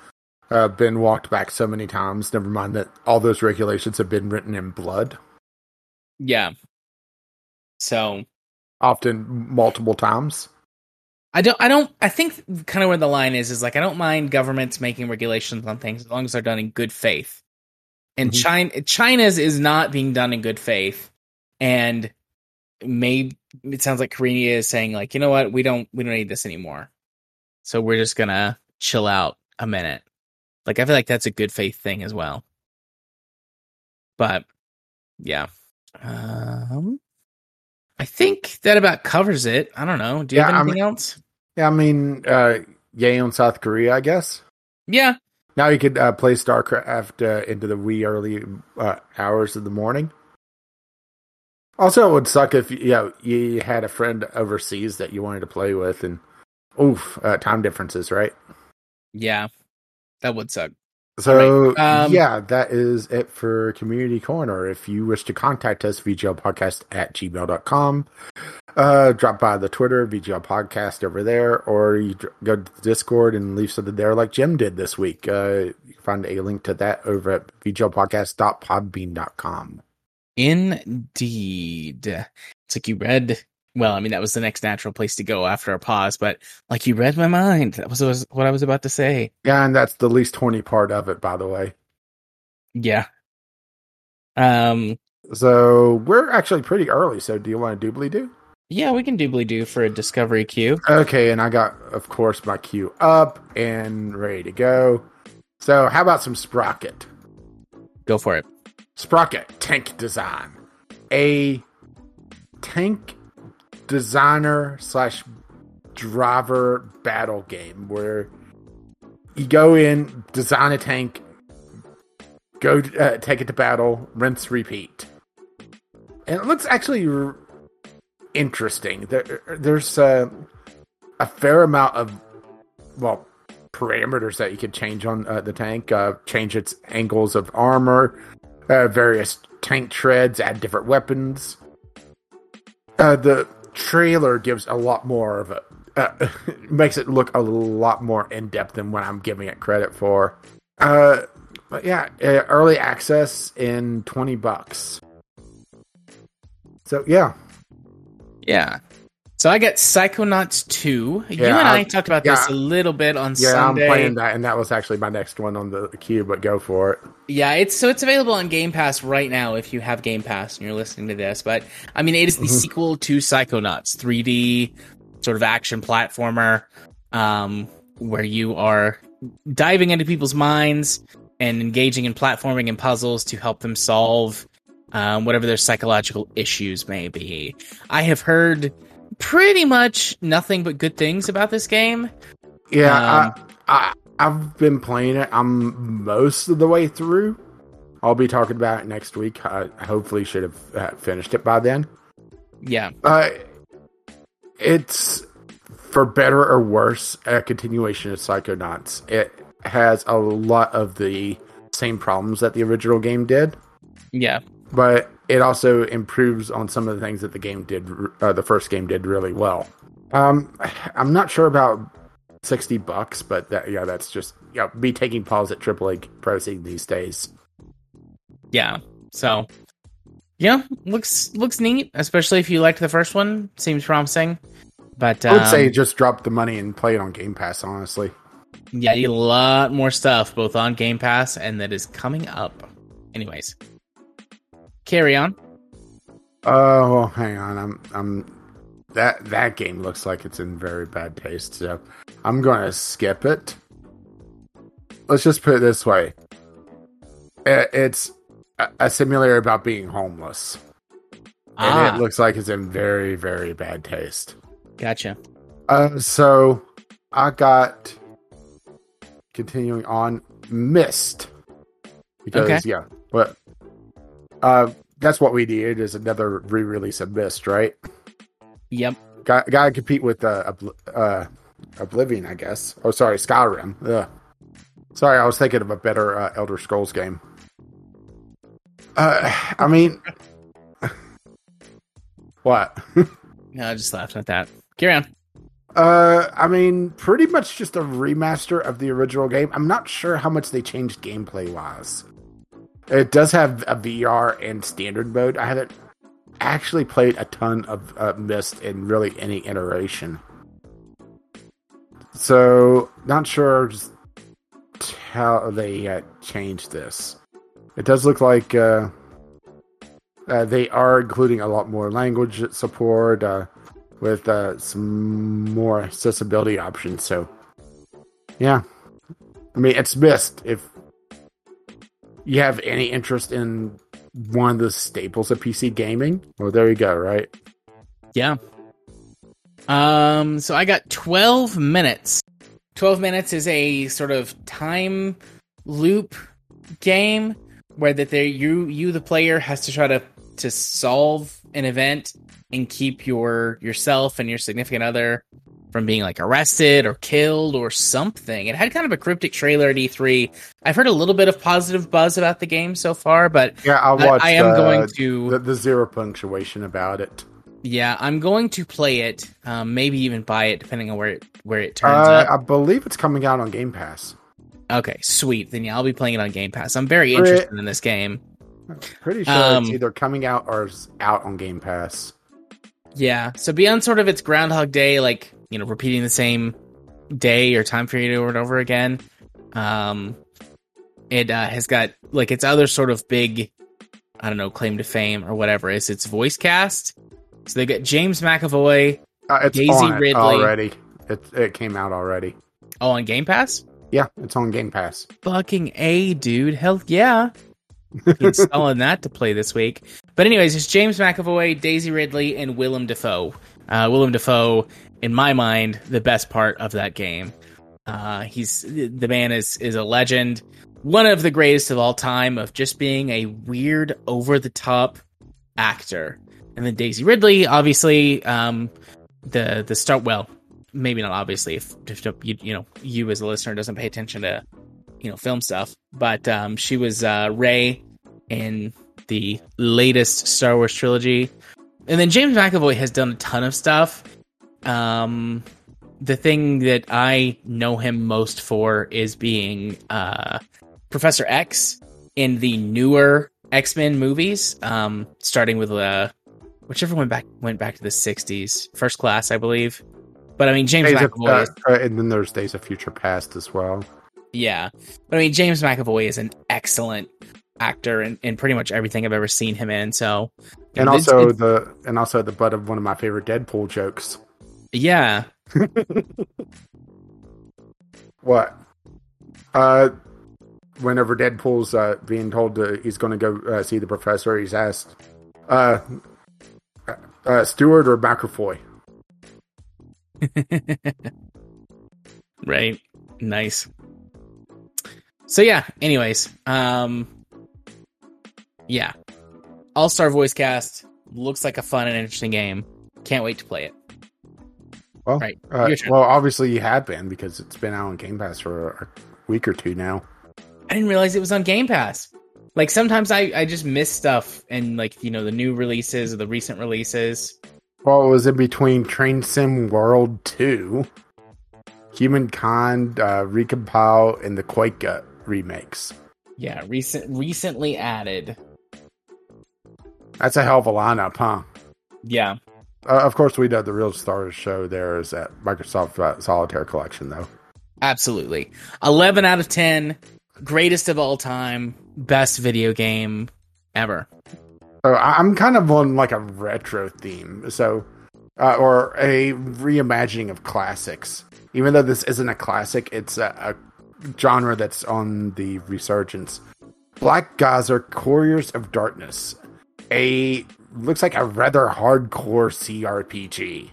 uh, been walked back so many times. Never mind that all those regulations have been written in blood, Yeah. So often multiple times. I don't I don't I think kind of where the line is is like I don't mind governments making regulations on things as long as they're done in good faith. And Mhm. China China's is not being done in good faith. And maybe it sounds like Korea is saying like, you know what, we don't we don't need this anymore. So we're just gonna chill out a minute. Like I feel like that's a good faith thing as well. But yeah. Um I think that about covers it. I don't know. Do you Yeah, have I anything else? Yeah, I mean, uh, yay on South Korea, I guess. Yeah. Now you could uh, play StarCraft uh, into the wee early uh, hours of the morning. Also, it would suck if you know you had a friend overseas that you wanted to play with, and oof, uh, time differences, right? Yeah. That would suck. So Alright, um, yeah, that is it for Community Corner. If you wish to contact us, VGLpodcast at gmail.com. Uh, drop by the Twitter, VGL Podcast over there, or you go to the Discord and leave something there like Jim did this week. Uh, you can find a link to that over at VGLpodcast.podbean.com. Indeed. It's like you read. Well, I mean, that was the next natural place to go after a pause, but like you read my mind. That was, was what I was about to say. Yeah, and that's the least 20 part of it, by the way. Yeah. Um. So we're actually pretty early. So do you want to doobly do? Yeah, we can doobly do for a discovery queue. Okay, and I got, of course, my queue up and ready to go. So, how about some Sprocket? Go for it. Sprocket Tank Design, a tank designer slash driver battle game where you go in, design a tank, go uh, take it to battle, rinse, repeat. And it looks actually r- interesting. There, there's uh, a fair amount of, well, parameters that you could change on uh, the tank, uh, change its angles of armor, uh, various tank treads, add different weapons. The trailer gives a lot more of it. Uh, makes it look a lot more in depth than what I'm giving it credit for. Uh, but yeah, uh, early access in twenty bucks. So yeah, Yeah. So I got Psychonauts 2. you and I I- talked about yeah. this a little bit on Sunday. yeah, Sunday. I'm playing that, and that was actually my next one on the queue. But go for it. Yeah, it's so it's available on Game Pass right now if you have Game Pass and you're listening to this. But I mean, it is the Mhm. sequel to Psychonauts, 3D sort of action platformer, um, where you are diving into people's minds and engaging in platforming and puzzles to help them solve um, whatever their psychological issues may be. I have heard pretty much nothing but good things about this game. Yeah, Um, I, I I've been playing it. I'm most of the way through. I'll be talking about it next week. I hopefully should have uh, finished it by then. Yeah, Uh, it's for better or worse a continuation of Psychonauts. It has a lot of the same problems that the original game did, yeah, but it also improves on some of the things that the game did. Uh, the first game did really well. Um, I'm not sure about sixty bucks, but that, yeah, that's just yeah, be taking pause at AAA pricing these days. yeah. So, yeah, looks looks neat, especially if you liked the first one. Seems promising. But I would um, say just drop the money and play it on Game Pass. Honestly, yeah, you a lot more stuff both on Game Pass and that is coming up. Anyways, carry on. Oh, hang on. I'm I'm that that game looks like it's in very bad taste. So I'm going to skip it. Let's just put it this way. I- It's a, a simulator about being homeless. And Ah, it looks like it's in very very bad taste. gotcha. Uh so I got continuing on Myst. Because Okay. yeah, but uh that's what we need is another re-release of Myst, right? Yep. Got got to compete with uh, uh, Oblivion, I guess. Oh, sorry, Skyrim. Ugh. Sorry, I was thinking of a better uh, Elder Scrolls game. Uh, I mean, what? No, I just laughed at that. Carry on. Uh, I mean, pretty much just a remaster of the original game. I'm not sure how much they changed gameplay wise. It does have a VR and standard mode. I haven't actually played a ton of uh, Myst in really any iteration. So, not sure how they uh, changed this. It does look like uh, uh, they are including a lot more language support. Uh, with uh, some more accessibility options. So, yeah, I mean, it's Myst. If you have any interest in one of the staples of PC gaming, well, there you go. Right? Yeah. Um, so I got 12 minutes. 12 minutes is a sort of time loop game where that there you you the player has to try to to solve an event and keep your yourself and your significant other from being like arrested or killed or something. It had kind of a cryptic trailer at E3. I've heard a little bit of positive buzz about the game so far, but Yeah, I watched. I am uh, going to the, the zero punctuation about it. yeah, I'm going to play it. Um, maybe even buy it, depending on where it where it turns Uh, up. I believe it's coming out on Game Pass. Okay, sweet. Then yeah, I'll be playing it on Game Pass. I'm very interested in this game. Pretty sure Um, it's either coming out or out on Game Pass. Yeah. So beyond sort of its Groundhog Day, like you know, repeating the same day or time period over and over again, um, it uh, has got like its other sort of big, I don't know, claim to fame or whatever is its voice cast. So they got James McAvoy, Uh, it's Daisy on Ridley. already. It it came out already. Oh, on Game Pass. Yeah, it's on Game Pass. fucking A, dude. Hell yeah. Installing that to play this week. But anyways, it's James McAvoy, Daisy Ridley, and Willem Dafoe. Uh, Willem Dafoe, in my mind, the best part of that game. Uh, he's the man is is a legend, one of the greatest of all time of just being a weird, over the top actor. And then Daisy Ridley, obviously, um, the the start well, maybe not obviously if, if you, you know you as a listener doesn't pay attention to you know film stuff, but um, she was uh, Rey in the latest Star Wars trilogy, and then James McAvoy has done a ton of stuff. Um, the thing that I know him most for is being uh, Professor X in the newer X Men movies, um, starting with uh, whichever went back went back to the '60s, First Class, I believe. But I mean, James Days McAvoy, of, uh, and then there's Days of Future Past as well. yeah. But I mean, James McAvoy is an excellent actor in, in pretty much everything I've ever seen him in. So, And it's- also it's- the and also the butt of one of my favorite Deadpool jokes. Yeah, What? Uh, whenever Deadpool's uh, being told to, he's going to go uh, see the professor, he's asked, uh, uh, Stewart or McAvoy? right, nice. So yeah. Anyways, um, yeah, All Star Voice Cast looks like a fun and interesting game. Can't wait to play it. Well, Right, uh, well, obviously you have been because it's been out on Game Pass for a week or two now. I didn't realize it was on Game Pass. Like sometimes I, I just miss stuff and like you know the new releases or the recent releases. Well, it was in between Train Sim World 2, Humankind, uh, Recompile, and the Quake remakes. Yeah, recent recently added. That's a hell of a lineup, huh? Yeah, Uh, of course, we know the real star of the show there is that Microsoft uh, Solitaire Collection, though. absolutely. Eleven out of ten, greatest of all time, best video game ever. So I'm kind of on like a retro theme, so uh, or a reimagining of classics. Even though this isn't a classic, it's a, a genre that's on the resurgence. Black Geyser Couriers of Darkness, a looks like a rather hardcore CRPG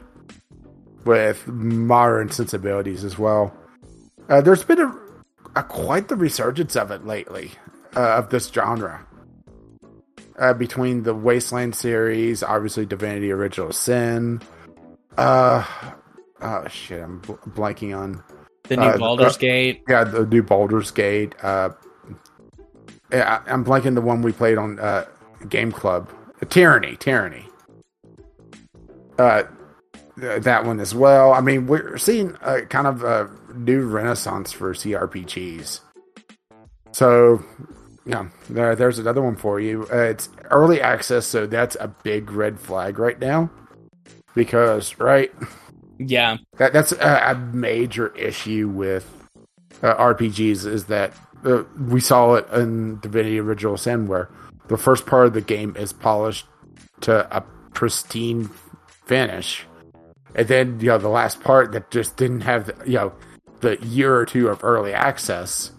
with modern sensibilities as well. Uh, there's been a, a quite the resurgence of it lately uh, of this genre uh, between the Wasteland series, obviously Divinity Original Sin. Uh, oh shit, I'm bl- blanking on. The new Uh, Baldur's uh, Gate. Yeah, the new Baldur's Gate. Uh, yeah, I'm blanking the one we played on uh, Game Club. Tyranny, Tyranny. Uh, th- that one as well. I mean, we're seeing a kind of a new renaissance for CRPGs. So, yeah, there, there's another one for you. Uh, it's early access, so that's a big red flag right now. Because, right, Yeah, that that's a, a major issue with uh, RPGs is that uh, we saw it in Divinity Original Sin where the first part of the game is polished to a pristine finish, and then you know the last part that just didn't have you know the year or two of early access,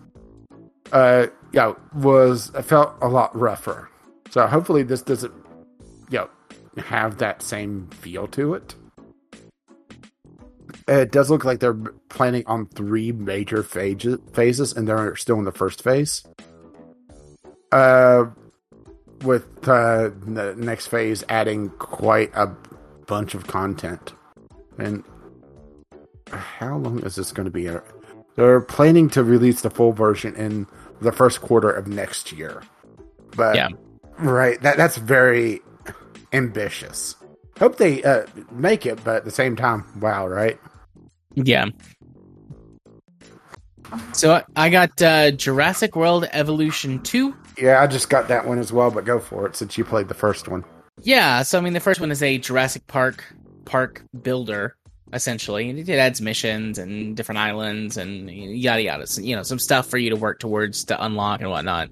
uh, you know, was felt a lot rougher. So hopefully this doesn't you know have that same feel to it. It does look like they're planning on three major phases, phases, and they're still in the first phase. Uh, with uh, the next phase adding quite a bunch of content. And how long is this going to be? They're planning to release the full version in the first quarter of next year. But Yeah. right, that that's very ambitious. Hope they uh, make it, but at the same time, wow, right? yeah. So I- got uh, Jurassic World Evolution Two. Yeah, I just got that one as well, but go for it since you played the first one. Yeah, so I mean, the first one is a Jurassic Park park builder, essentially, and it adds missions and different islands and yada yada. So, you know, some stuff for you to work towards to unlock and whatnot.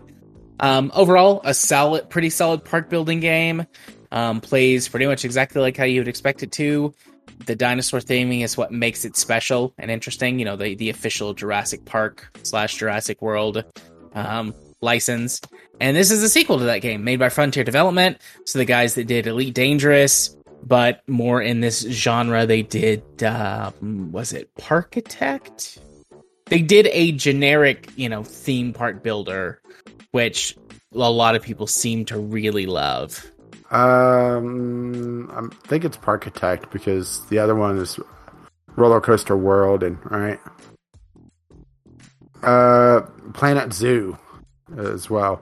Um, overall, a solid, pretty solid park building game. Um, plays pretty much exactly like how you would expect it to. The dinosaur theming is what makes it special and interesting. You know, the the official Jurassic Park slash Jurassic World um, license. And this is a sequel to that game made by Frontier Development. So the guys that did Elite Dangerous, but more in this genre, they did uh, was it Parkitect? They did a generic, you know, theme park builder, which a lot of people seem to really love. Um, I think it's Parkitect because the other one is Roller Coaster World, and right. Uh, Planet Zoo as well.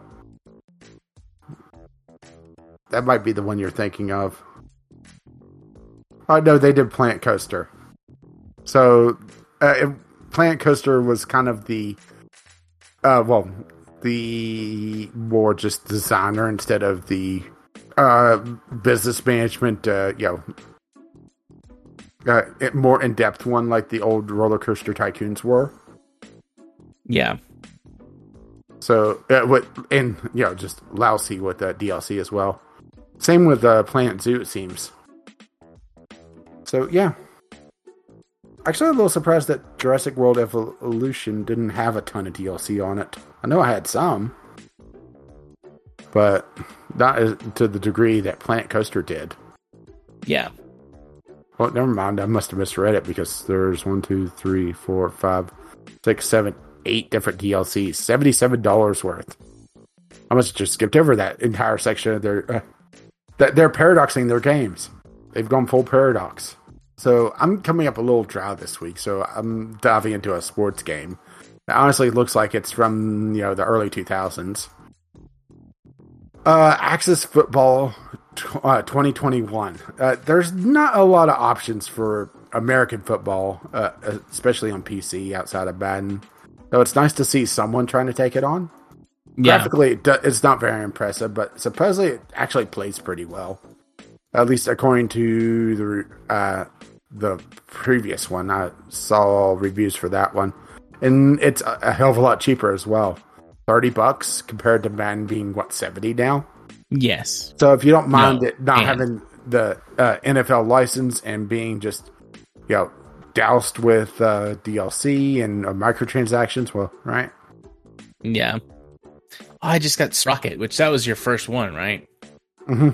That might be the one you're thinking of. Oh no, they did Planet Coaster. So, uh, Planet Coaster was kind of the, uh, well, the more just designer instead of the uh, business management, uh, you know, uh, more in depth one like the old roller coaster tycoons were. Yeah. So, uh, what and you know, just lousy with the DLC as well. Same with uh, Planet Zoo, it seems. So yeah, actually, a little surprised that Jurassic World Evolution didn't have a ton of DLC on it. I know I had some, but not as, to the degree that Planet Coaster did. Yeah. Well, never mind. I must have misread it because there's one, two, three, four, five, six, seven, eight different DLCs. Seventy-seven dollars worth. I must have just skipped over that entire section of their. Uh, that they're paradoxing their games. They've gone full paradox. So I'm coming up a little dry this week. So I'm diving into a sports game. It honestly looks like it's from you know the early 2000s. Uh, Axis Football uh, 2021. Uh, there's not a lot of options for American football, uh, especially on PC outside of Madden. So it's nice to see someone trying to take it on. Yeah. Graphically, it's not very impressive, but supposedly it actually plays pretty well. At least according to the uh, the previous one, I saw reviews for that one, and it's a hell of a lot cheaper as well. Thirty bucks compared to Madden being what seventy now. Yes. So if you don't mind No, it not and- having the uh, NFL license and being just you know doused with uh, DLC and uh, microtransactions, well, right? Yeah. Oh, I just got Sprocket, which that was your first one, right? hmm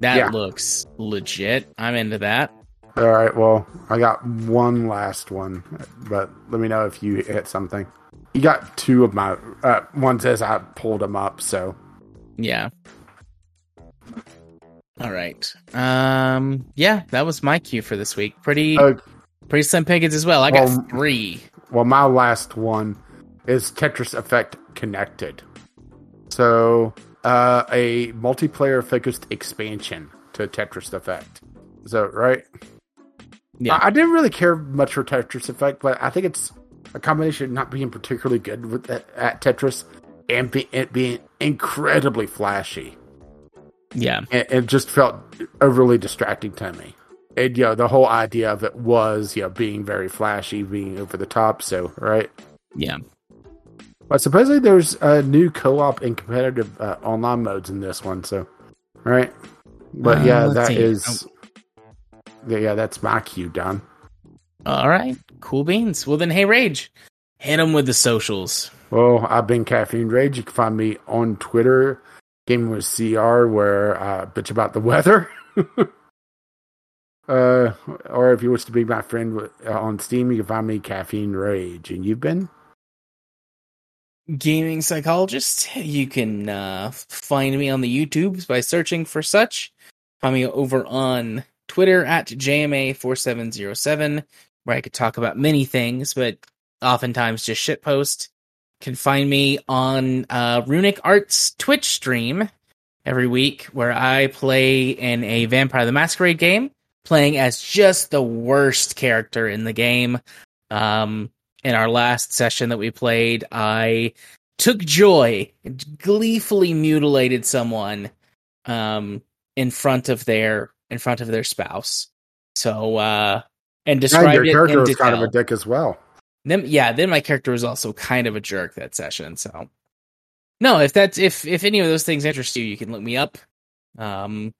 That Yeah. looks legit. I'm into that. All right. Well, I got one last one, but let me know if you hit something. You got two of my uh, ones as I pulled them up. So Yeah. All right. Um. Yeah, that was my cue for this week. Pretty, Uh, pretty slim pickings as well. I got well, three. Well, my last one is Tetris Effect Connected. So, uh, a multiplayer focused expansion to Tetris Effect. Is that right? Yeah. I, I didn't really care much for Tetris Effect, but I think it's a combination of not being particularly good with at, at Tetris and be, it being incredibly flashy. Yeah. It, it just felt overly distracting to me. And, you know, the whole idea of it was, you know, being very flashy, being over the top. So, right? Yeah. But supposedly there's a new co-op and competitive uh, online modes in this one. So, right? But Uh, yeah, that see. is. Yeah, yeah, that's my cue done. All right. Cool beans. Well then, hey Rage, hit them with the socials. Well, I've been Caffeine Rage. You can find me on Twitter, Gaming with CR, where I bitch about the weather. uh, or if you wish to be my friend uh, on Steam, you can find me Caffeine Rage. And you've been? gaming psychologist. You can uh, find me on the YouTubes by searching for such. Find me over on Twitter at JMA4707, where I could talk about many things, but oftentimes just shitpost. Can find me on uh, Runic Arts Twitch stream every week, where I play in a Vampire the Masquerade game, playing as just the worst character in the game. Um, in our last session that we played, I took joy, gleefully mutilated someone um, in front of their in front of their spouse. So uh, and described your it character was detail. kind of a dick as well. Then yeah, then my character was also kind of a jerk that session. So no, if that's if if any of those things interest you, you can look me up. Um,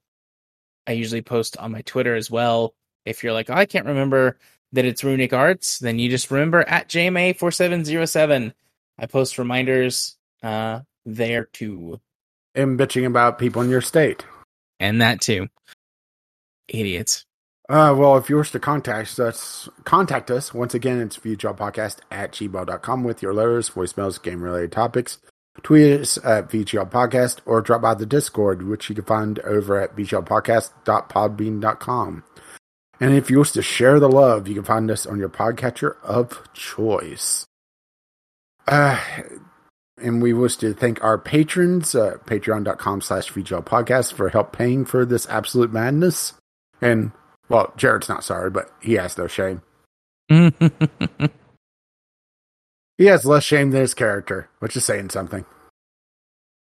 I usually post on my Twitter as well. If you're like, oh, I can't remember that it's Runic Arts, then you just remember at JMA4707. I post reminders uh there too. And bitching about people in your state. And that too. Idiots. Uh, well, if you wish to contact us, contact us. Once again, it's VGLpodcast at gmail.com with your letters, voicemails, game related topics. Tweet us at VGL Podcast or drop by the Discord, which you can find over at VGLpodcast.podbean.com. And if you wish to share the love, you can find us on your podcatcher of choice. Uh, and we wish to thank our patrons, uh, patreon.com slash VGL podcast, for help paying for this absolute madness. And, well, Jared's not sorry, but he has no shame. he has less shame than his character, which is saying something.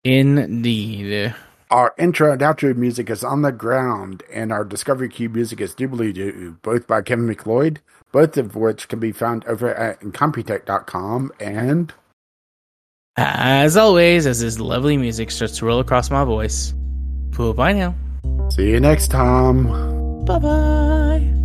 Indeed. Our intro and outro music is On the Ground, and our Discovery Cube music is Doobly Doo, both by Kevin MacLeod, both of which can be found over at Incompetech.com. And As always, as this lovely music starts to roll across my voice. Bye now. see you next time. Bye bye.